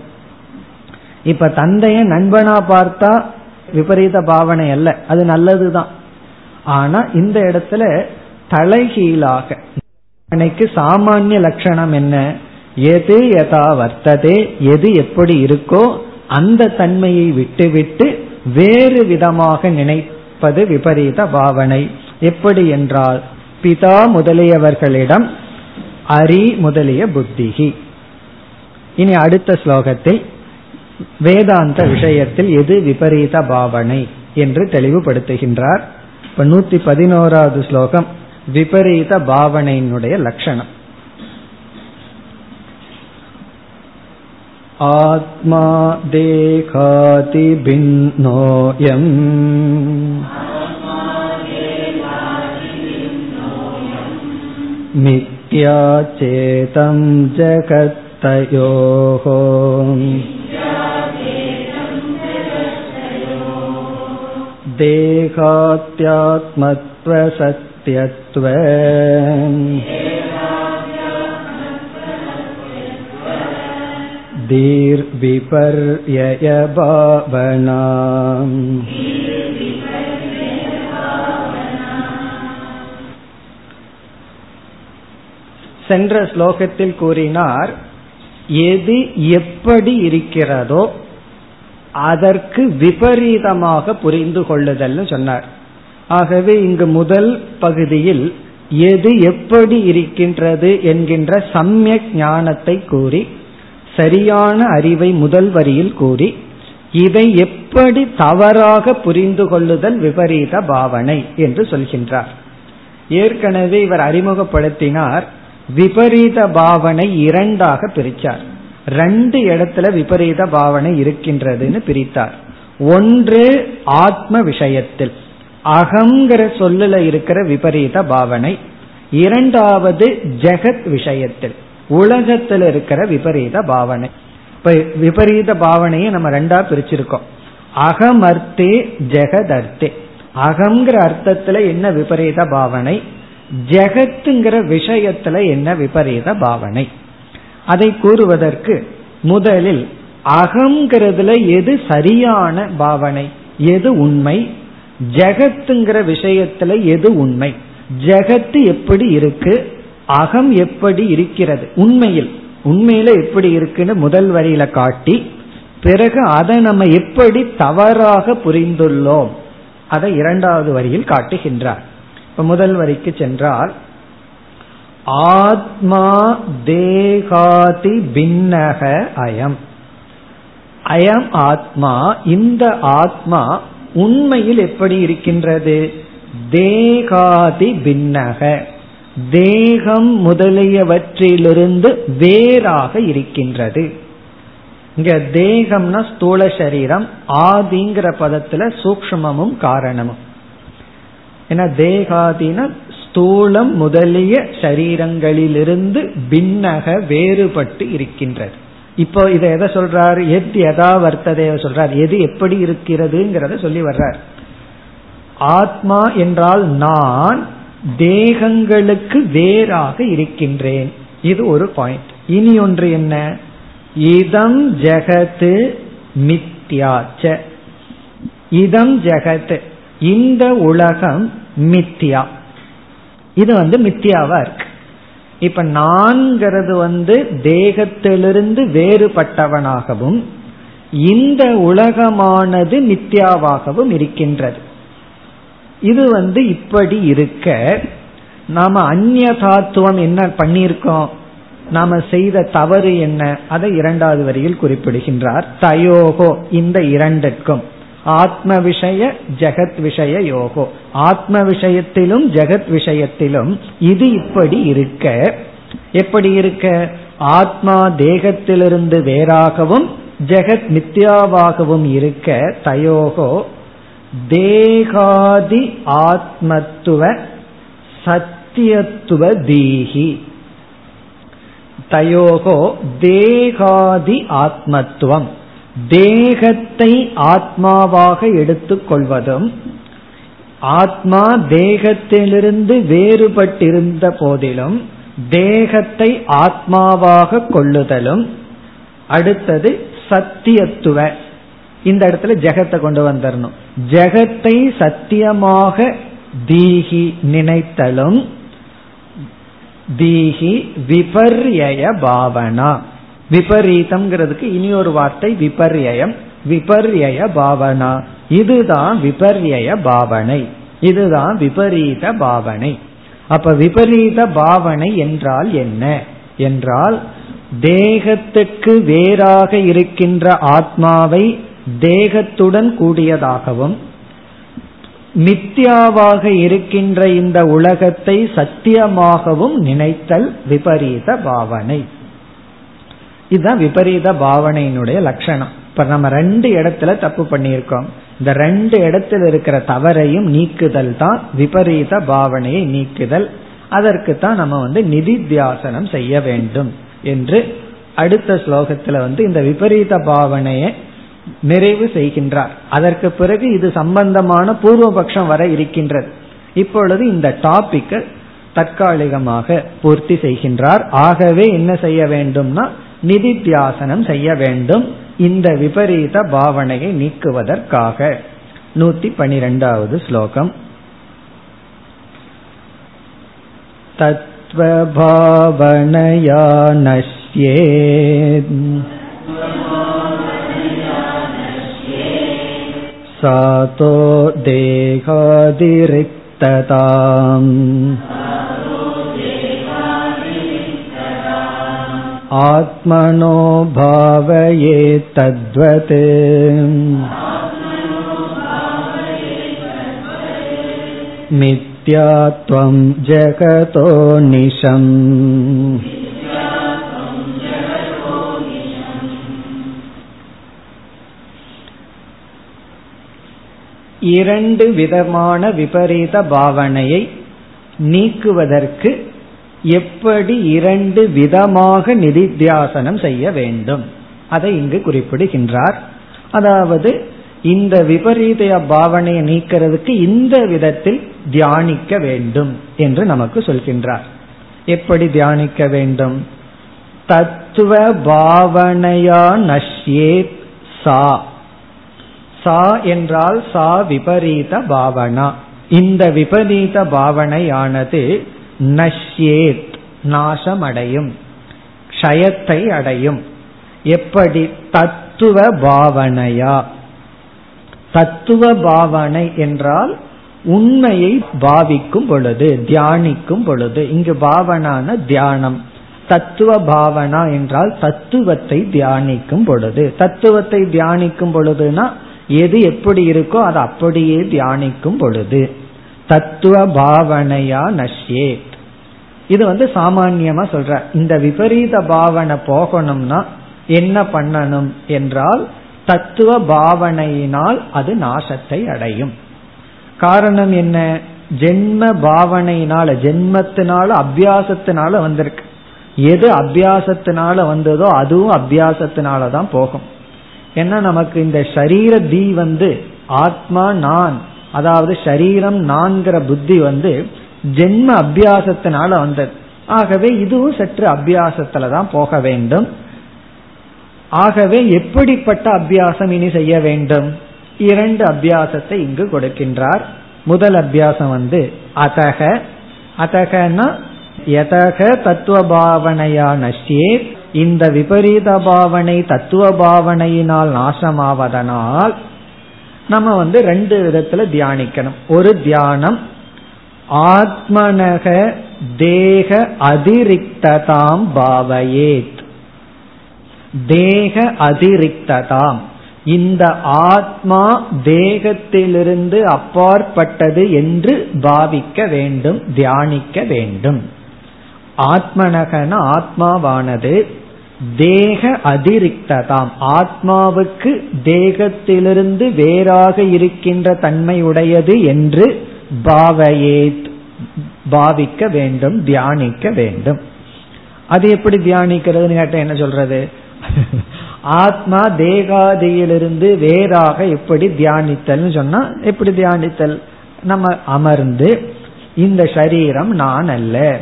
இப்ப தந்தைய நண்பனா பார்த்தா விபரீத பாவனை அல்ல அது நல்லதுதான். ஆனா இந்த இடத்துல தலைகீழாக சாமானிய லட்சணம் என்ன? எது யதா வர்த்ததே? எது எப்படி இருக்கோ அந்த தன்மையை விட்டுவிட்டு வேறு விதமாக நினைப்பது விபரீத பாவனை. எப்படி என்றால் பிதா முதலியவர்களிடம் அரி முதலிய புத்திகி இனி அடுத்த ஸ்லோகத்தில் வேதாந்த விஷயத்தில் எது விபரீத பாவனை என்று தெளிவுபடுத்துகின்றார். இப்ப நூத்தி பதினோராவது ஸ்லோகம் விபரீத பாவனையினுடைய லட்சணம். ஆத்மா தேகாதி பின்னோயம். चेतं जगत्तयोः देहात्यात्मत्वसत्यत्व दीर्विपर्ययभावना சென்ற ஸ்லோகத்தில் கூறினார் எது எப்படி இருக்கிறதோ அதற்கு விபரீதமாக புரிந்து கொள்ளுதல்னு சொன்னார். ஆகவே இங்கு முதல் பகுதியில் எது எப்படி இருக்கின்றது என்கின்ற சமயக் ஞானத்தை கூறி சரியான அறிவை முதல் வரியில் கூறி இதை எப்படி தவறாக புரிந்து கொள்ளுதல் விபரீத பாவனை என்று சொல்கின்றார். ஏற்கனவே இவர் அறிமுகப்படுத்தினார் விபரீத பாவனை இரண்டாக பிரிச்சார் ரெண்டு இடத்துல விபரீத பாவனை இருக்கின்றதுன்னு பிரித்தார். ஒன்று ஆத்ம விஷயத்தில். அகங்கிற சொல்லுல இருக்கிற விபரீத பாவனை. இரண்டாவது ஜெகத் விஷயத்தில். உலகத்தில் இருக்கிற விபரீத பாவனை. இப்ப விபரீத பாவனையை நம்ம ரெண்டா பிரிச்சிருக்கோம். அகமர்த்தே ஜெகதர்த்தே. அகங்கிற அர்த்தத்துல என்ன விபரீத பாவனை? ஜெகத்துங்கிற விஷயத்துல என்ன விபரீத பாவனை? அதை கூறுவதற்கு முதலில் அகங்கிறதுல எது சரியான பாவனை? எது உண்மை? ஜெகத்துங்கிற விஷயத்துல எது உண்மை? ஜெகத்து எப்படி இருக்கு? அகம் எப்படி இருக்கிறது? உண்மையில். உண்மையில எப்படி இருக்குன்னு முதல் வரியில காட்டி பிறகு அதை நம்ம எப்படி தவறாக புரிந்துள்ளோம்? அதை இரண்டாவது வரியில் காட்டுகின்றார். முதல் வரிக்கு சென்றால் ஆத்மா தேகாதி பின்னக அயம். அயம் ஆத்மா இந்த ஆத்மா உண்மையில் எப்படி இருக்கின்றது? தேகாதி பின்னக. தேகம் முதலியவற்றிலிருந்து வேறாக இருக்கின்றது. இங்க தேகம்னா ஸ்தூல சரீரம் ஆதிங்கிற பதத்துல சூக்மமும் காரணமும். ஏன்னா தேகாதின ஸ்தூலம் முதலிய சரீரங்களிலிருந்து பின்னக வேறுபட்டு இருக்கின்றது. இப்போ இதை எதை சொல்றாரு? எத் எதா வர்த்ததைய சொல்றார்? எது எப்படி இருக்கிறதுங்கிறத சொல்லி வர்றார். ஆத்மா என்றால் நான் தேகங்களுக்கு வேறாக இருக்கின்றேன். இது ஒரு பாயிண்ட் இனி ஒன்று என்ன? இதம் ஜெகத்து மித்யாச்ச. இதம் ஜெகத் இந்த உலகம் மித்யா இது வந்து மித்தியாவா இருக்கு. இப்ப நான்கிறது வந்து தேகத்திலிருந்து வேறுபட்டவனாகவும் இந்த உலகமானது மித்யாவாகவும் இருக்கின்றது. இது வந்து இப்படி இருக்க நாம அந்நிய தாத்துவம் என்ன பண்ணியிருக்கோம்? நாம செய்த தவறு என்ன? அதை இரண்டாவது வரியில் குறிப்பிடுகின்றார். தயோகோ இந்த இரண்டுக்கும். ஆத்ம விஷய ஜெகத் விஷய யோகோ. ஆத்ம விஷயத்திலும் ஜெகத் விஷயத்திலும் இது இப்படி இருக்க. எப்படி இருக்க? ஆத்மா தேகத்திலிருந்து வேறாகவும் ஜெகத் மித்யாவாகவும் இருக்க தயோகோ தேகாதி ஆத்மத்துவ சத்தியத்துவ தீகி தயோகோ தேகாதி ஆத்மத்துவம். தேகத்தை ஆத்மாவாக எடுத்துக்கொள்வதும் ஆத்மா தேகத்திலிருந்து வேறுபட்டிருந்த போதிலும் தேகத்தை ஆத்மாவாக கொள்ளுதலும். அடுத்தது சத்தியத்துவ. இந்த இடத்துல ஜெகத்தை கொண்டு வந்துடணும் ஜெகத்தை சத்தியமாக தீகி நினைத்தலும் தீகி விபர்யய பாவனா. விபரீதம்ங்கிறதுக்கு இனி ஒரு வார்த்தை விபர்யம் விபர்யய பாவனா. இதுதான் விபர்யய பாவனை. இதுதான் விபரீத பாவனை. அப்ப விபரீத பாவனை என்றால் என்ன? என்றால் தேகத்துக்கு வேறாக இருக்கின்ற ஆத்மாவை தேகத்துடன் கூடியதாகவும் மித்யாவாக இருக்கின்ற இந்த உலகத்தை சத்தியமாகவும் நினைத்தல் விபரீத பாவனை. இதுதான் விபரீத பாவனையினுடைய லட்சணம். இப்ப நம்ம ரெண்டு இடத்துல தப்பு பண்ணியிருக்கோம். இந்த ரெண்டு இடத்துல இருக்கிற தவறையும் நீக்குதல் தான் விபரீத பாவனையை நீக்குதல். அதற்கு தான் நம்ம வந்து நிதித்தியாசனம் செய்ய வேண்டும் என்று அடுத்த ஸ்லோகத்துல வந்து இந்த விபரீத பாவனையை நிறைவு செய்கின்றார். அதற்கு பிறகு இது சம்பந்தமான பூர்வபக்ஷம் வர இருக்கின்றது. இப்பொழுது இந்த டாபிக்கை தற்காலிகமாக பூர்த்தி செய்கின்றார். ஆகவே என்ன செய்ய வேண்டும்னா நிதித்தியாசனம் செய்ய வேண்டும் இந்த விபரீத பாவனையை நீக்குவதற்காக நூத்தி பனிரெண்டாவது ஸ்லோகம் तत्त्वभावनया नश्येत् सातो देहादिरिक्तताम् आत्मनो भावये तद्वत् मिथ्यात्वं जगतो निशम् இரண்டு விதமான விபரீத பாவனையை நீக்குவதற்கு எப்படி இரண்டு விதமாக நிதித்தியாசனம் செய்ய வேண்டும்? அதை இங்கு குறிப்பிடுகின்றார். அதாவது இந்த விபரீத பாவனையை நீக்கிறதுக்கு இந்த விதத்தில் தியானிக்க வேண்டும் என்று நமக்கு சொல்கின்றார். எப்படி தியானிக்க வேண்டும்? தத்துவ பாவனையா நஷ்யே சா. சா என்றால் சா விபரீத பாவனா. இந்த விபரீத பாவனையானது நஷ்யேத் நாசமடையும் க்ஷயத்தை அடையும். எப்படி? தத்துவ பாவனையா? தத்துவ பாவனை என்றால் உண்மையை பாவிக்கும் பொழுது தியானிக்கும் பொழுது இங்கு பாவனான தியானம். தத்துவ பாவனா என்றால் தத்துவத்தை தியானிக்கும் பொழுது. தத்துவத்தை தியானிக்கும் பொழுதுனா எது எப்படி இருக்கோ அது அப்படியே தியானிக்கும் பொழுது. தத்துவ பாவனையா நஷ்யே இது வந்து சாமான்யமா சொல்ற. இந்த விபரீத பாவனை போகணும்னா என்ன பண்ணணும் என்றால் தத்துவ பாவனையினால் அது நாசத்தை அடையும். காரணம் என்ன? ஜென்ம பாவனையினால ஜென்மத்தினால அபியாசத்தினால வந்திருக்கு. எது அபியாசத்தினால வந்ததோ அதுவும் அபியாசத்தினால தான் போகும். ஏன்னா நமக்கு இந்த சரீர தீ வந்து ஆத்மா நான் அதாவது சரீரம் நான்கிற புத்தி வந்து ஜென்ம அபியாசத்தினால வந்தது. ஆகவே இதுவும் சற்று அபியாசத்துல தான் போக வேண்டும். ஆகவே எப்படிப்பட்ட அபியாசம் இனி செய்ய வேண்டும்? இரண்டு அபியாசத்தை இங்கு கொடுக்கின்றார். முதல் அபியாசம் வந்து அதக. அதகனா எதக தத்துவ பாவனையா நஷ்யே இந்த விபரீத பாவனை தத்துவ பாவனையினால் நாசமாவதனால் நம்ம வந்து ரெண்டு விதத்துல தியானிக்கணும். ஒரு தியானம் ஆத்மனக தேக அதிரிக்ததாம் பாவையேத். தேக அதிரிக்ததாம். இந்த ஆத்மா தேகத்திலிருந்து அப்பாற்பட்டது என்று பாவிக்க வேண்டும் தியானிக்க வேண்டும். ஆத்மனகன ஆத்மாவானது தேக அதிரிக்ததாம். ஆத்மாவுக்கு தேகத்திலிருந்து வேறாக இருக்கின்ற தன்மையுடையது என்று பாவையேத் பாவிக்க வேண்டும் தியானிக்க வேண்டும். அது எப்படி தியானிக்கிறதுன்னு கேட்ட என்ன சொல்றது? ஆத்மா தேகாதியிலிருந்து வேறாக எப்படி தியானித்தல்னு சொன்னா எப்படி தியானித்தல்? நம்ம அமர்ந்து இந்த சரீரம் நான் அல்ல.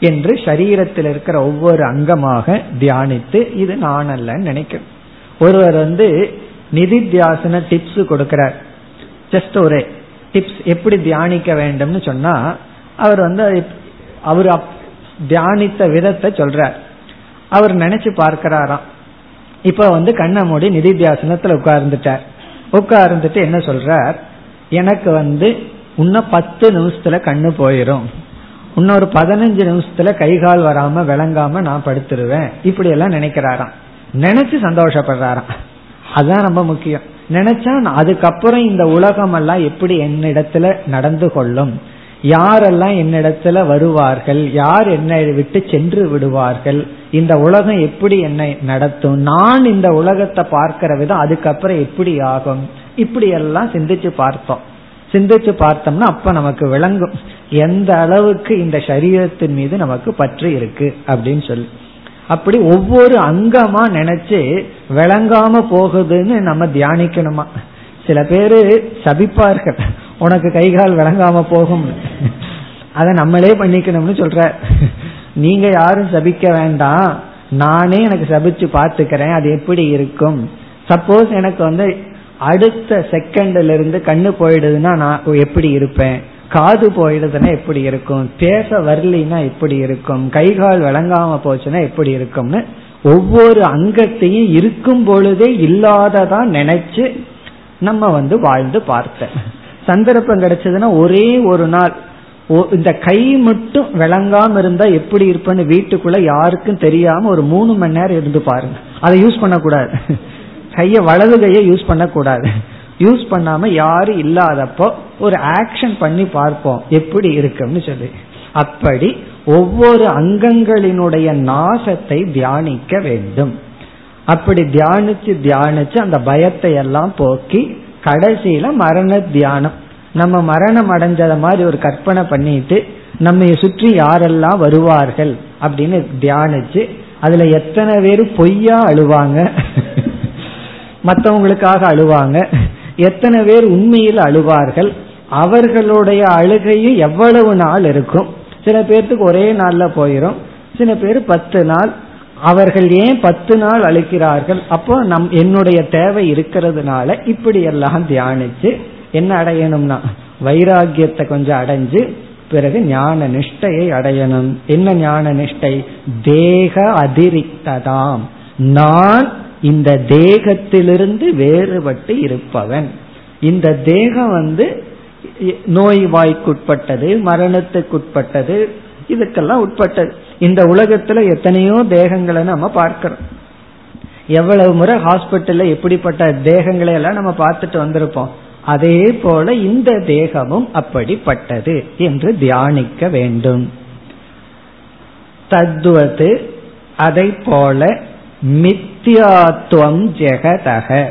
என்று சரீரத்தில் இருக்கிற ஒவ்வொரு அங்கமாக தியானித்து இது நான் அல்லன்னு நினைக்கணும் ஒருவர் வந்து நிதித்தியாசன டிப்ஸ் கொடுக்கிறார். ஜஸ்ட் ஒரு டிப்ஸ் எப்படி தியானிக்க வேண்டும்னு சொன்னா அவர் வந்து அவர் தியானித்த விதத்தை சொல்றார். அவர் நினைச்சு பார்க்கிறாராம். இப்ப வந்து கண்ண மூடி நிதித்தியாசனத்துல உட்கார்ந்துட்டார். உட்கார்ந்துட்டு என்ன சொல்றார்? எனக்கு வந்து இன்னும் பத்து நிமிஷத்துல கண்ணு போயிரும். இன்னொரு பதினஞ்சு நிமிஷத்துல கை கால் வராம விளங்காம நான் படுத்துருவேன். இப்படி எல்லாம் நினைக்கிறாராம். நினைச்சு சந்தோஷப்படுறாராம். அதுதான் ரொம்ப முக்கியம். நினைச்சா அதுக்கப்புறம் இந்த உலகம் எல்லாம் எப்படி என்னிடத்துல நடந்து கொள்ளும்? யாரெல்லாம் என்னிடத்துல வருவார்கள்? யார் என்னை விட்டு சென்று விடுவார்கள்? இந்த உலகம் எப்படி என்னை நடத்தும்? நான் இந்த உலகத்தை பார்க்கிற விதம் அதுக்கப்புறம் எப்படி ஆகும்? இப்படி எல்லாம் சிந்திச்சு பார்த்தோம். சிந்திச்சு பார்த்தோம்னா அப்ப நமக்கு விளங்கும். எந்த அளவுக்கு இந்த சரீரத்தின் மீது நமக்கு பற்று இருக்கு அப்படின்னு சொல்லி. அப்படி ஒவ்வொரு அங்கமா நினைச்சு விளங்காம போகுதுன்னு நம்ம தியானிக்கணுமா? சில பேரு சபிப்பார்கள். உனக்கு கைகால் விளங்காம போகும். அதை நம்மளே பண்ணிக்கணும்னு சொல்ற. நீங்க யாரும் சபிக்க வேண்டாம். நானே எனக்கு சபிச்சு பார்த்துக்கிறேன். அது எப்படி இருக்கும்? சப்போஸ் எனக்கு வந்து அடுத்த செகண்ட்ல இருந்து கண்ணு போயிடுதுன்னா நான் எப்படி இருப்பேன்? காது போயிடுதுன்னா எப்படி இருக்கும்? பேச வரலினா எப்படி இருக்கும்? கை கால் விளங்காம போச்சுன்னா எப்படி இருக்கும்னு ஒவ்வொரு அங்கத்தையும் இருக்கும் பொழுதே இல்லாததா நினைச்சு நம்ம வந்து வாழ்ந்து பார்த்தேன். சந்தர்ப்பம் கிடைச்சதுன்னா ஒரே ஒரு நாள் இந்த கை மட்டும் விளங்காம இருந்தா எப்படி இருப்பேன்னு வீட்டுக்குள்ள யாருக்கும் தெரியாம ஒரு மூணு மணி நேரம் இருந்து பாருங்க. அதை யூஸ் பண்ணக்கூடாது. கைய வலது கையை யூஸ் பண்ணக்கூடாது. யூஸ் பண்ணாம யாரும் இல்லாதப்போ ஒரு ஆக்ஷன் பண்ணி பார்ப்போம். எப்படி இருக்கும்னு சொல்லி. அப்படி ஒவ்வொரு அங்கங்களினுடைய நாசத்தை தியானிக்க வேண்டும். அப்படி தியானிச்சு தியானிச்சு அந்த பயத்தை எல்லாம் போக்கி கடைசியில மரண தியானம். நம்ம மரணம் அடைஞ்சத மாதிரி ஒரு கற்பனை பண்ணிட்டு நம்ம சுற்றி யாரெல்லாம் வருவார்கள் அப்படின்னு தியானிச்சு அதுல எத்தனை பேர் பொய்யா அழுவாங்க? மற்றவங்களுக்காக அழுவாங்க. எத்தனை பேர் உண்மையில் அழுவார்கள்? அவர்களுடைய அழுகையும் எவ்வளவு நாள் இருக்கும்? சில பேர்த்துக்கு ஒரே நாள்ல போயிடும் சில பேர் பத்து நாள். அவர்கள் ஏன் பத்து நாள் அழுக்கிறார்கள்? அப்போ நம் என்னுடைய தேவை இருக்கிறதுனால இப்படி எல்லாம் தியானிச்சு என்ன அடையணும்னா வைராகியத்தை கொஞ்சம் அடைஞ்சு பிறகு ஞான நிஷ்டையை அடையணும். என்ன ஞான நிஷ்டை? தேக அதிரிக்ததாம். நான் இந்த தேகத்திலிருந்து வேறுபட்டு இருப்பவன். இந்த தேகம் வந்து நோய் வாய்க்குட்பட்டது மரணத்துக்குட்பட்டது இதுக்கெல்லாம் உட்பட்டது. இந்த உலகத்துல எத்தனையோ தேகங்களை நம்ம பார்க்கிறோம். எவ்வளவு முறை ஹாஸ்பிட்டல்ல எப்படிப்பட்ட தேகங்களை எல்லாம் நம்ம பார்த்துட்டு வந்திருப்போம். அதே போல இந்த தேகமும் அப்படிப்பட்டது என்று தியானிக்க வேண்டும். தத்துவது அதை போல மித் மித்தியாத்துவம் ஜெகதக.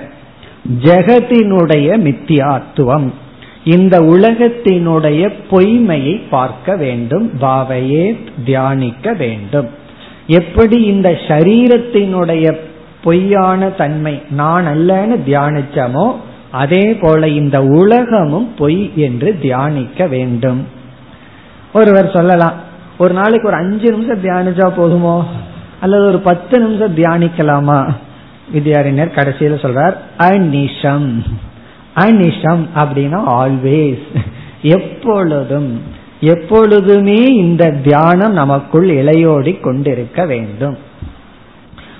ஜெகத்தினுடைய மித்தியாத்துவம். இந்த உலகத்தினுடைய பொய்மையை பார்க்க வேண்டும் பாவையே தியானிக்க வேண்டும். எப்படி இந்த சரீரத்தினுடைய பொய்யான தன்மை நான் அல்லன்னு தியானிச்சமோ அதே போல இந்த உலகமும் பொய் என்று தியானிக்க வேண்டும். ஒருவர் சொல்லலாம் ஒரு நாளைக்கு ஒரு அஞ்சு நிமிஷம் தியானிச்சா போதுமோ? அல்லது ஒரு பத்து நிமிஷம் தியானிக்கலாமா? வித்யாரிஞர் கடைசியில சொல்றார் அநிஷம் அநிஷம் அப்படின்னா ஆல்வேஸ் எப்பொழுதும் எப்பொழுதுமே இந்த தியானம் நமக்குள் இளையோடி கொண்டிருக்க வேண்டும்.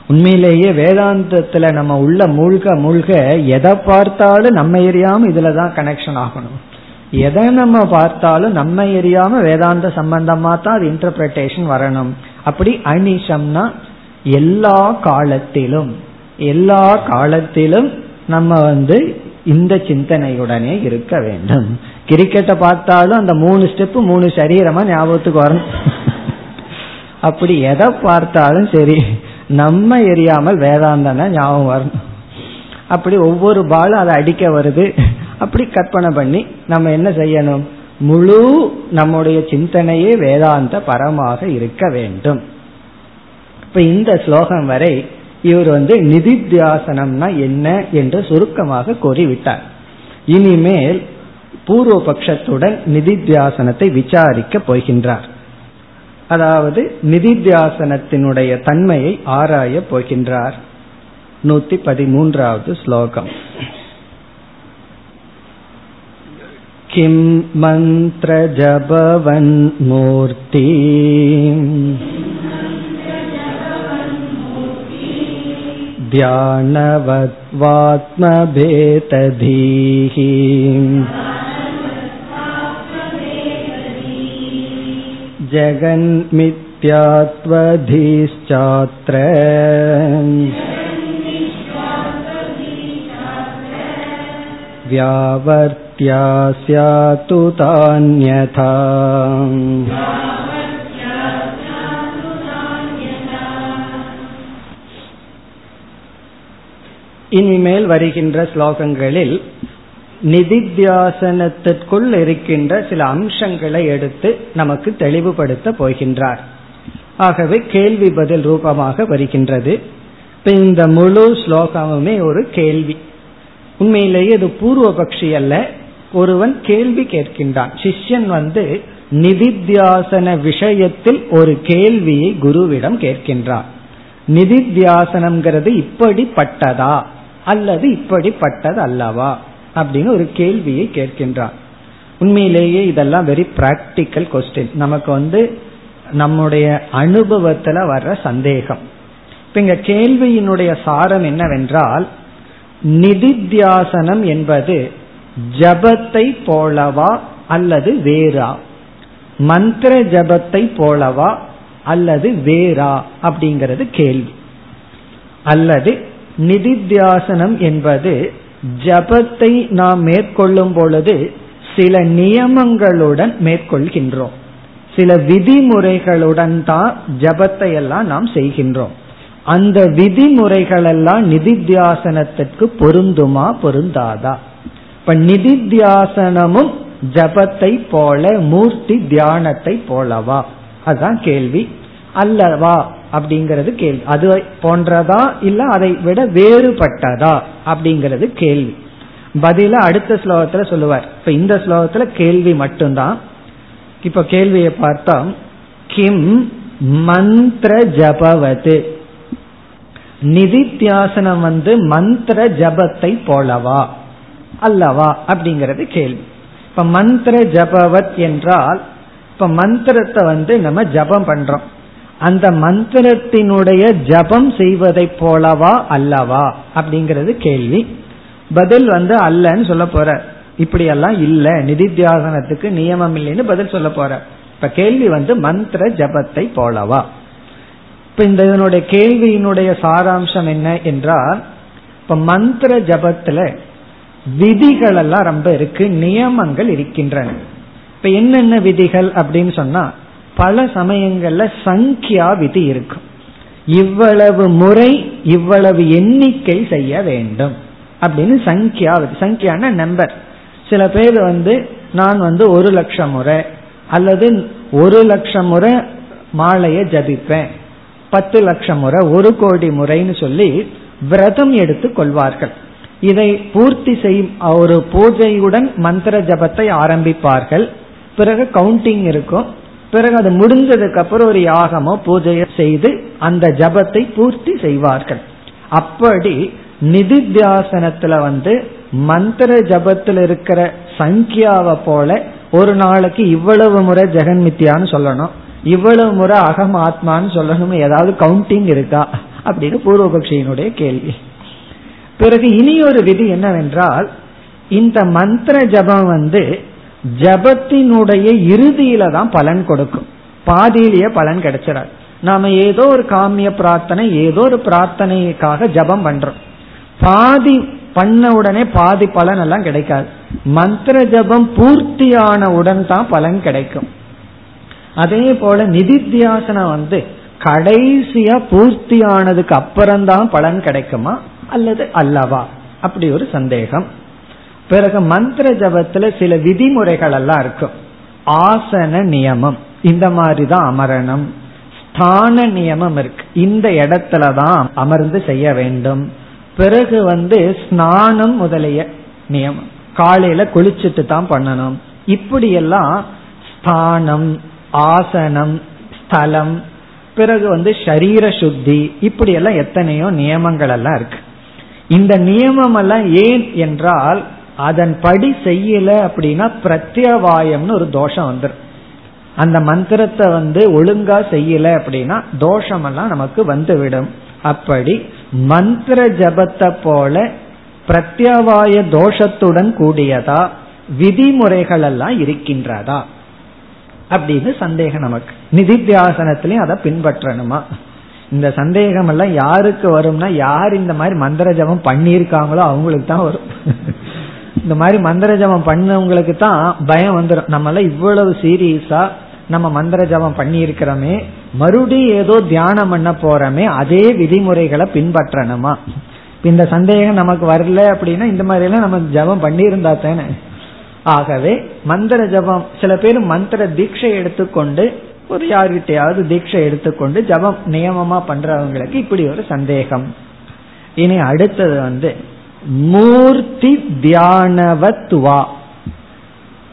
உண்மையிலேயே வேதாந்தத்துல நம்ம உள்ள மூழ்க மூழ்க எதை பார்த்தாலும் நம்ம எரியாம இதுலதான் கனெக்ஷன் ஆகணும். எதை நம்ம பார்த்தாலும் நம்ம எரியாம வேதாந்த சம்பந்தமா தான் அது இன்டர்பிரேஷன் வரணும். அப்படி அனிஷம்னா எல்லா காலத்திலும் எல்லா காலத்திலும் நம்ம வந்து இந்த சிந்தனையுடனே இருக்க வேண்டும். கிரிக்கெட்டை பார்த்தாலும் அந்த மூணு ஸ்டெப் மூணு சரீரமா ஞாபகத்துக்கு வரணும். அப்படி எதை பார்த்தாலும் சரி நம்ம எரியாமல் வேதாந்தனா ஞாபகம் வரணும். அப்படி ஒவ்வொரு பாலும் அதை அடிக்க வருது. அப்படி கற்பனை பண்ணி நம்ம என்ன செய்யணும்? முழு நம்முடைய சிந்தனையே வேதாந்த பரமாக இருக்க வேண்டும். இப்ப இந்த ஸ்லோகம் வரை இவர் வந்து நிதித்தியாசனம்னா என்ன என்று சுருக்கமாக கூறிவிட்டார். இனிமேல் பூர்வ பட்சத்துடன் நிதித்தியாசனத்தை விசாரிக்க போகின்றார். அதாவது நிதித்தியாசனத்தினுடைய தன்மையை ஆராய போகின்றார். நூத்தி பதிமூன்றாவது ஸ்லோகம். किं मन्त्रजपवन्मूर्ति ध्यानवत्वात्मभेतधीः जगन्मिथ्यात्वधीश्चात्र व्यावर्त्या स्यातु तान्यथा இனிமேல் வருகின்ற ஸ்லோகங்களில் நிதித்தியாசனத்திற்குள் இருக்கின்ற சில அம்சங்களை எடுத்து நமக்கு தெளிவுபடுத்த போகின்றார் ஆகவே கேள்வி பதில் ரூபமாக வருகின்றது இப்ப இந்த முழு ஸ்லோகமுமே ஒரு கேள்வி உண்மையிலேயே இது பூர்வபக்ஷி அல்ல ஒருவன் கேள்வி கேட்கின்றான். சிஷ்யன் வந்து நிதித்தியாசன விஷயத்தில் ஒரு கேள்வியை குருவிடம் கேட்கின்றான். நிதித்தியாசனம்ங்கிறது இப்படிப்பட்டதா? அல்லது இப்படிப்பட்டது அல்லவா அப்படின்னு ஒரு கேள்வியை கேட்கின்றான். உண்மையிலேயே இதெல்லாம் வெரி பிராக்டிக்கல் கொஸ்டின் நமக்கு வந்து நம்முடைய அனுபவத்துல வர்ற சந்தேகம். இப்ப இங்க கேள்வியினுடைய சாரம் என்னவென்றால் நிதித்தியாசனம் என்பது ஜபத்தை போலவா அல்லது வேறா? மந்திர ஜபத்தை போலவா அல்லது வேறா? அப்படிங்கிறது கேள்வி. அல்லது நிதித்தியாசனம் என்பது ஜபத்தை நாம் மேற்கொள்ளும் பொழுது சில நியமங்களுடன் மேற்கொள்கின்றோம். சில விதிமுறைகளுடன் தான் ஜபத்தை எல்லாம் நாம் செய்கின்றோம். அந்த விதிமுறைகளெல்லாம் நிதித்தியாசனத்திற்கு பொருந்துமா பொருந்தாதா? இப்ப நிதித்தியாசனமும் ஜபத்தை போல மூர்த்தி தியானத்தை போலவா? அதுதான் கேள்வி. அல்லவா? அப்படிங்கிறது கேள்வி. அது போன்றதா இல்ல அதை விட வேறுபட்டதா? அப்படிங்கிறது கேள்வி. பதில அடுத்த ஸ்லோகத்துல சொல்லுவார். இப்ப இந்த ஸ்லோகத்துல கேள்வி மட்டும்தான். இப்ப கேள்வியை பார்த்தா கிம் மந்திர ஜபவது? நிதித்தியாசனம் வந்து மந்திர ஜபத்தை போலவா? அல்லவா அப்படிங்கிறது கேள்வி. இப்ப மந்திர ஜபவத் என்றால் இப்ப மந்திரத்தை வந்து நம்ம ஜபம் பண்றோம். அந்த மந்திரத்தினுடைய ஜபம் செய்வதை போலவா அல்லவா அப்படிங்கிறது கேள்வி. பதில் வந்து அல்லன்னு சொல்ல போற. இப்படியெல்லாம் இல்ல. நிதித்தியாசனத்துக்கு நியமம் இல்லைன்னு பதில் சொல்ல போற. இப்ப கேள்வி வந்து மந்திர ஜபத்தை போலவா. இப்ப இந்த இதனுடைய கேள்வியினுடைய சாராம்சம் என்ன என்றால் இப்ப மந்திர ஜபத்துல விதிகள் எல்லாம் ரொம்ப இருக்கு நியமங்கள் இருக்கின்றன. இப்ப என்னென்ன விதிகள் அப்படின்னு சொன்னா பல சமயங்கள்ல சங்கியா விதி இருக்கும். இவ்வளவு முறை இவ்வளவு எண்ணிக்கை செய்ய வேண்டும் அப்படின்னு சங்கியா சங்கியான நம்பர் சில பேர் வந்து நான் வந்து ஒரு லட்சம் முறை அல்லது ஒரு லட்சம் முறை மாலையை ஜபிப்பேன். பத்து லட்சம் முறை ஒரு கோடி முறைன்னு சொல்லி விரதம் எடுத்து கொள்வார்கள். இதை பூர்த்தி செய்யும் ஒரு பூஜையுடன் மந்திர ஜபத்தை ஆரம்பிப்பார்கள். பிறகு கவுண்டிங் இருக்கும். பிறகு அது முடிஞ்சதுக்கு அப்புறம் ஒரு யாகமோ பூஜையோ செய்து அந்த ஜபத்தை பூர்த்தி செய்வார்கள். அப்படி நிதித்தியாசனத்துல வந்து மந்திர ஜபத்தில் இருக்கிற சங்கியாவை போல ஒரு நாளைக்கு இவ்வளவு முறை ஜெகன்மித்தியான்னு சொல்லணும். இவ்வளவு முறை அகம் ஆத்மான்னு சொல்லணும் ஏதாவது கவுண்டிங் இருக்கா? அப்படின்னு பூர்வபக்ஷியினுடைய கேள்வி. பிறகு இனி ஒரு விதி என்னவென்றால் இந்த மந்திர ஜபம் வந்து ஜபத்தினுடைய இறுதியில தான் பலன் கொடுக்கும். பாதியிலேயே பலன் கிடைச்சிடாது நாம ஏதோ ஒரு காமிய பிரார்த்தனை ஏதோ ஒரு பிரார்த்தனைக்காக ஜபம் பண்றோம். பாதி பண்ண உடனே பாதி பலன் எல்லாம் கிடைக்காது. மந்திர ஜபம் பூர்த்தியான உடன் தான் பலன் கிடைக்கும். அதே போல நிதித்தியாசனம் வந்து கடைசியா பூர்த்தியானதுக்கு அப்புறம்தான் பலன் கிடைக்குமா? அல்லது அல்லவா? அப்படி ஒரு சந்தேகம். பிறகு மந்திர ஜபத்துல சில விதிமுறைகள் எல்லாம் இருக்கும். ஆசன நியமம். இந்த மாதிரி தான் அமரணம். ஸ்தான நியமம் இருக்கு. இந்த இடத்துல தான் அமர்ந்து செய்ய வேண்டும். பிறகு வந்து ஸ்நானம் முதலிய நியமம். காலையில குளிச்சுட்டு தான் பண்ணணும். இப்படியெல்லாம் ஸ்தானம் ஆசனம் ஸ்தலம் பிறகு வந்து சரீர சுத்தி இப்படியெல்லாம் எத்தனையோ நியமங்கள் எல்லாம் இருக்கு. இந்த நியமம் எல்லாம் ஏன் என்றால் அதன்படி செய்யல அப்படின்னா பிரத்யவாயம்னு ஒரு தோஷம் வந்துடும் அந்த மந்திரத்தை வந்து ஒழுங்கா செய்யல அப்படின்னா தோஷமெல்லாம் நமக்கு வந்துவிடும். அப்படி மந்திர ஜபத்தை போல பிரத்யவாய தோஷத்துடன் கூடியதா விதிமுறைகள் எல்லாம் இருக்கின்றதா? அப்படின்னு சந்தேகம் நமக்கு. நிதித்தியாசனத்திலையும் அதை பின்பற்றணுமா? இந்த சந்தேகம் எல்லாம் யாருக்கு வரும்னா யார் இந்த மாதிரி மந்திர ஜபம் பண்ணியிருக்காங்களோ அவங்களுக்கு தான் வரும். இந்த மாதிரி மந்திர ஜபம் பண்ணவங்களுக்கு தான் பயம் வந்துடும் நம்ம எல்லாம் இவ்வளவு சீரியஸா நம்ம மந்திர ஜபம் பண்ணி இருக்கிறோமே மறுபடியும் ஏதோ தியானம் பண்ண போறோமே அதே விதிமுறைகளை பின்பற்றணுமா? இந்த சந்தேகம் நமக்கு வரல அப்படின்னா இந்த மாதிரி எல்லாம் நம்ம ஜபம் பண்ணியிருந்தா தானே? ஆகவே மந்திர ஜபம் சில பேர் மந்திர தீட்சை எடுத்துக்கொண்டு ஒரு யார்கிட்டயாவது தீட்சை எடுத்துக்கொண்டு ஜபம் நியமமா பண்றவங்களுக்கு இப்படி ஒரு சந்தேகம். இனி அடுத்தது வந்து மூர்த்தி தியானவத்வா.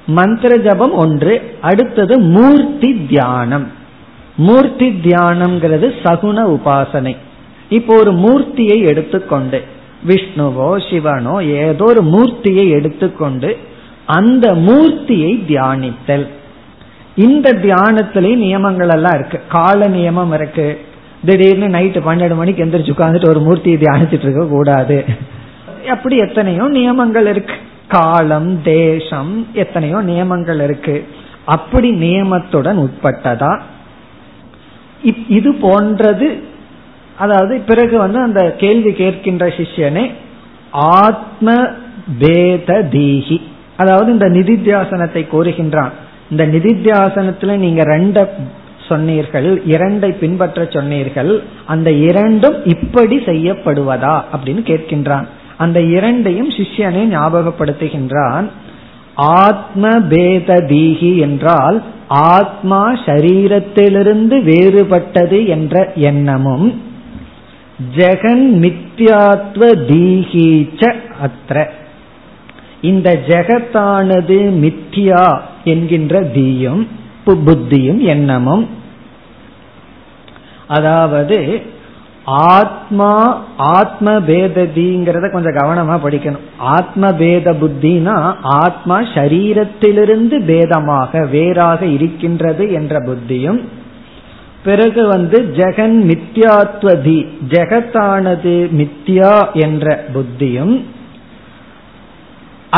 மந்திர ஜபம் ஒன்று அடுத்தது மூர்த்தி தியானம். மூர்த்தி தியானம்ங்கிறது சகுன உபாசனை. இப்போ ஒரு மூர்த்தியை எடுத்துக்கொண்டு விஷ்ணுவோ சிவனோ ஏதோ ஒரு மூர்த்தியை எடுத்துக்கொண்டு அந்த மூர்த்தியை தியானித்தல். இந்த தியானத்திலேயே நியமங்கள் எல்லாம் இருக்கு. கால நியமம் இருக்கு. திடீர்னு நைட்டு பன்னெண்டு மணிக்கு எந்திரிச்சு உட்காந்துட்டு ஒரு மூர்த்தியை தியானிச்சுட்டு இருக்க கூடாது. அப்படி எத்தனையோ நியமங்கள் இருக்கு. காலம் தேசம் எத்தனையோ நியமங்கள் இருக்கு. அப்படி நியமத்துடன் உட்பட்டதா? இது போன்றது. அதாவது பிறகு வந்து அந்த கேள்வி கேட்கின்ற சிஷ்யனே ஆத்ம பேத தீகி அதாவது இந்த நிதித்தியாசனத்தை கோருகின்றான் இந்த நிதித்தியாசனத்துல நீங்க ரெண்ட சொன்னீர்கள் இரண்டை பின்பற்ற சொன்னீர்கள் அந்த இரண்டும் இப்படி செய்யப்படுவதா அப்படின்னு கேட்கின்றான். அந்த இரண்டையும் சிஷ்யனை ஞாபகப்படுத்துகின்றான். ஆத்ம பேத தீகி என்றால் ஆத்மா சரீரத்திலிருந்து வேறுபட்டது என்ற எண்ணமும் ஜெகன் மித்யாத்வ தீகீச்ச அத்திர இந்த ஜெகத்தானது மித்யா என்கின்ற தீயும் புத்தியும் எண்ணமும். அதாவது ஆத்மா ஆத்ம பேததிங்கிறத கொஞ்சம் கவனமா படிக்கணும். ஆத்ம பேத புத்தினா ஆத்மா சரீரத்திலிருந்து பேதமாக வேறாக இருக்கின்றது என்ற புத்தியும் பிறகு வந்து ஜெகன் மித்யாத்வதி ஜெகத்தானது மித்யா என்ற புத்தியும்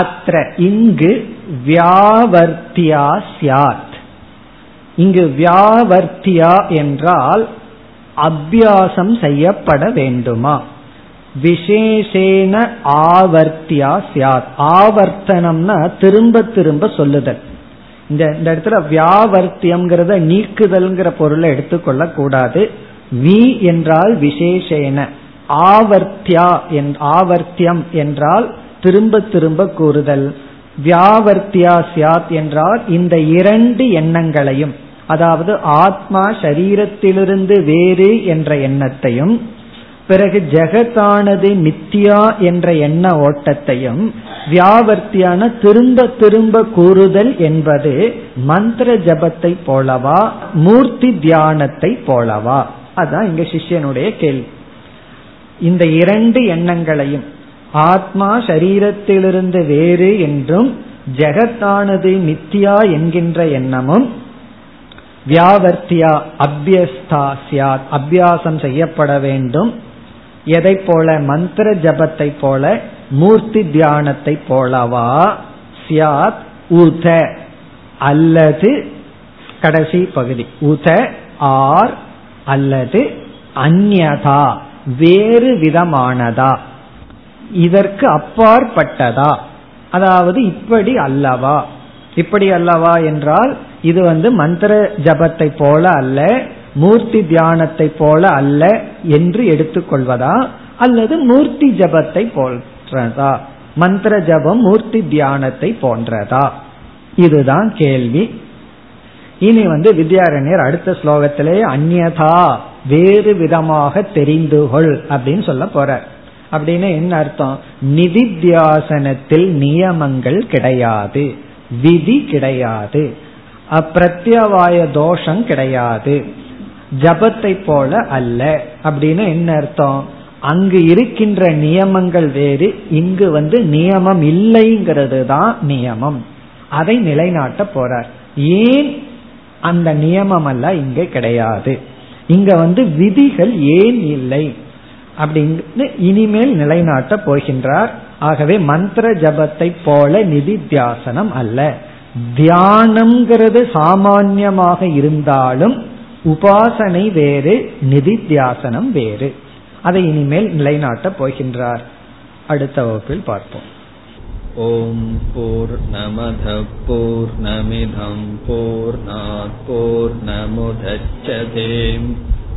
அத்த இங்கு வியாவர்த்தியா சியாத் இங்கு வியாவர்த்தியா என்றால் அபியாசம் செய்யப்பட வேண்டுமா? விசேஷேன ஆவர்த்தியா சியாத் ஆவர்த்தனம்னா திரும்ப திரும்ப சொல்லுதல். இந்த இந்த இடத்துல வியாவர்த்தியம்ங்கிறத நீக்குதல்ங்கிற பொருளை எடுத்துக்கொள்ள கூடாது வி என்றால் விசேஷேன. ஆவர்த்தியா ஆவர்த்தியம் என்றால் திரும்ப திரும்ப கூறுதல். வியாவர்த்தியா சியாத் என்றால் இந்த இரண்டு எண்ணங்களையும் அதாவது ஆத்மா சரீரத்திலிருந்து வேறு என்ற எண்ணத்தையும் பிறகு ஜெகத்தானது நித்யா என்ற எண்ண ஓட்டத்தையும் வியாவர்த்தியான திரும்ப திரும்ப கூறுதல் என்பது மந்திர ஜபத்தை போலவா மூர்த்தி தியானத்தை போலவா? அதான் இங்க சிஷ்யனுடைய கேள்வி. இந்த இரண்டு எண்ணங்களையும் ஆத்மா சரீரத்திலிருந்து வேறு என்றும் ஜெகத்தானது நித்யா என்கின்ற எண்ணமும் வியாவர்த்தியா அபியஸ்தா சியாத் அபியாசம் செய்யப்பட வேண்டும். எதை போல? மந்திர ஜபத்தை போல மூர்த்தி தியானத்தை போலவா? சியாத் உத அல்லது கடைசி பகுதி. உத ஆர் அல்லது அந்நதா வேறு விதமானதா? இதற்கு அப்பாற்பட்டதா? அதாவது இப்படி அல்லவா? இப்படி அல்லவா என்றால் இது வந்து மந்திர ஜபத்தை போல அல்ல மூர்த்தி தியானத்தை போல அல்ல என்று எடுத்துக்கொள்வதா? அல்லது மூர்த்தி ஜபத்தை போன்றதா? மந்திர ஜபம் மூர்த்தி தியானத்தை போன்றதா? இதுதான் கேள்வி. இனி வந்து வித்யாரண்யர் அடுத்த ஸ்லோகத்திலே அந்நதா வேறு விதமாக தெரிந்து கொள் அப்படின்னு சொல்ல போறார். அப்படின்னு என்ன அர்த்தம்? நிதித்தியாசனத்தில் நியமங்கள் கிடையாது. விதி கிடையாது. அப்பிரத்யவாய தோஷம் கிடையாது. ஜபத்தை போல அல்ல. அப்படின்னு என்ன அர்த்தம்? அங்கு இருக்கின்ற நியமங்கள் வேறு இங்கு வந்து நியமம் இல்லைங்கிறது தான் நியமம். அதை நிலைநாட்ட போறார். ஏன் அந்த நியமம் அல்ல இங்க கிடையாது? இங்க வந்து விதிகள் ஏன் இல்லை? அப்படின்னு இனிமேல் நிலைநாட்ட போகின்றார். ஆகவே மந்திர ஜபத்தை போல நிதித்தியாசனம் அல்ல. தியானம்ங்கிறது சாமான்யமாக இருந்தாலும் உபாசனை வேறு நிதித்தியாசனம் வேறு. அதை இனிமேல் நிலைநாட்ட போகின்றார். அடுத்த வகுப்பில் பார்ப்போம். ஓம் போர் நமத போர்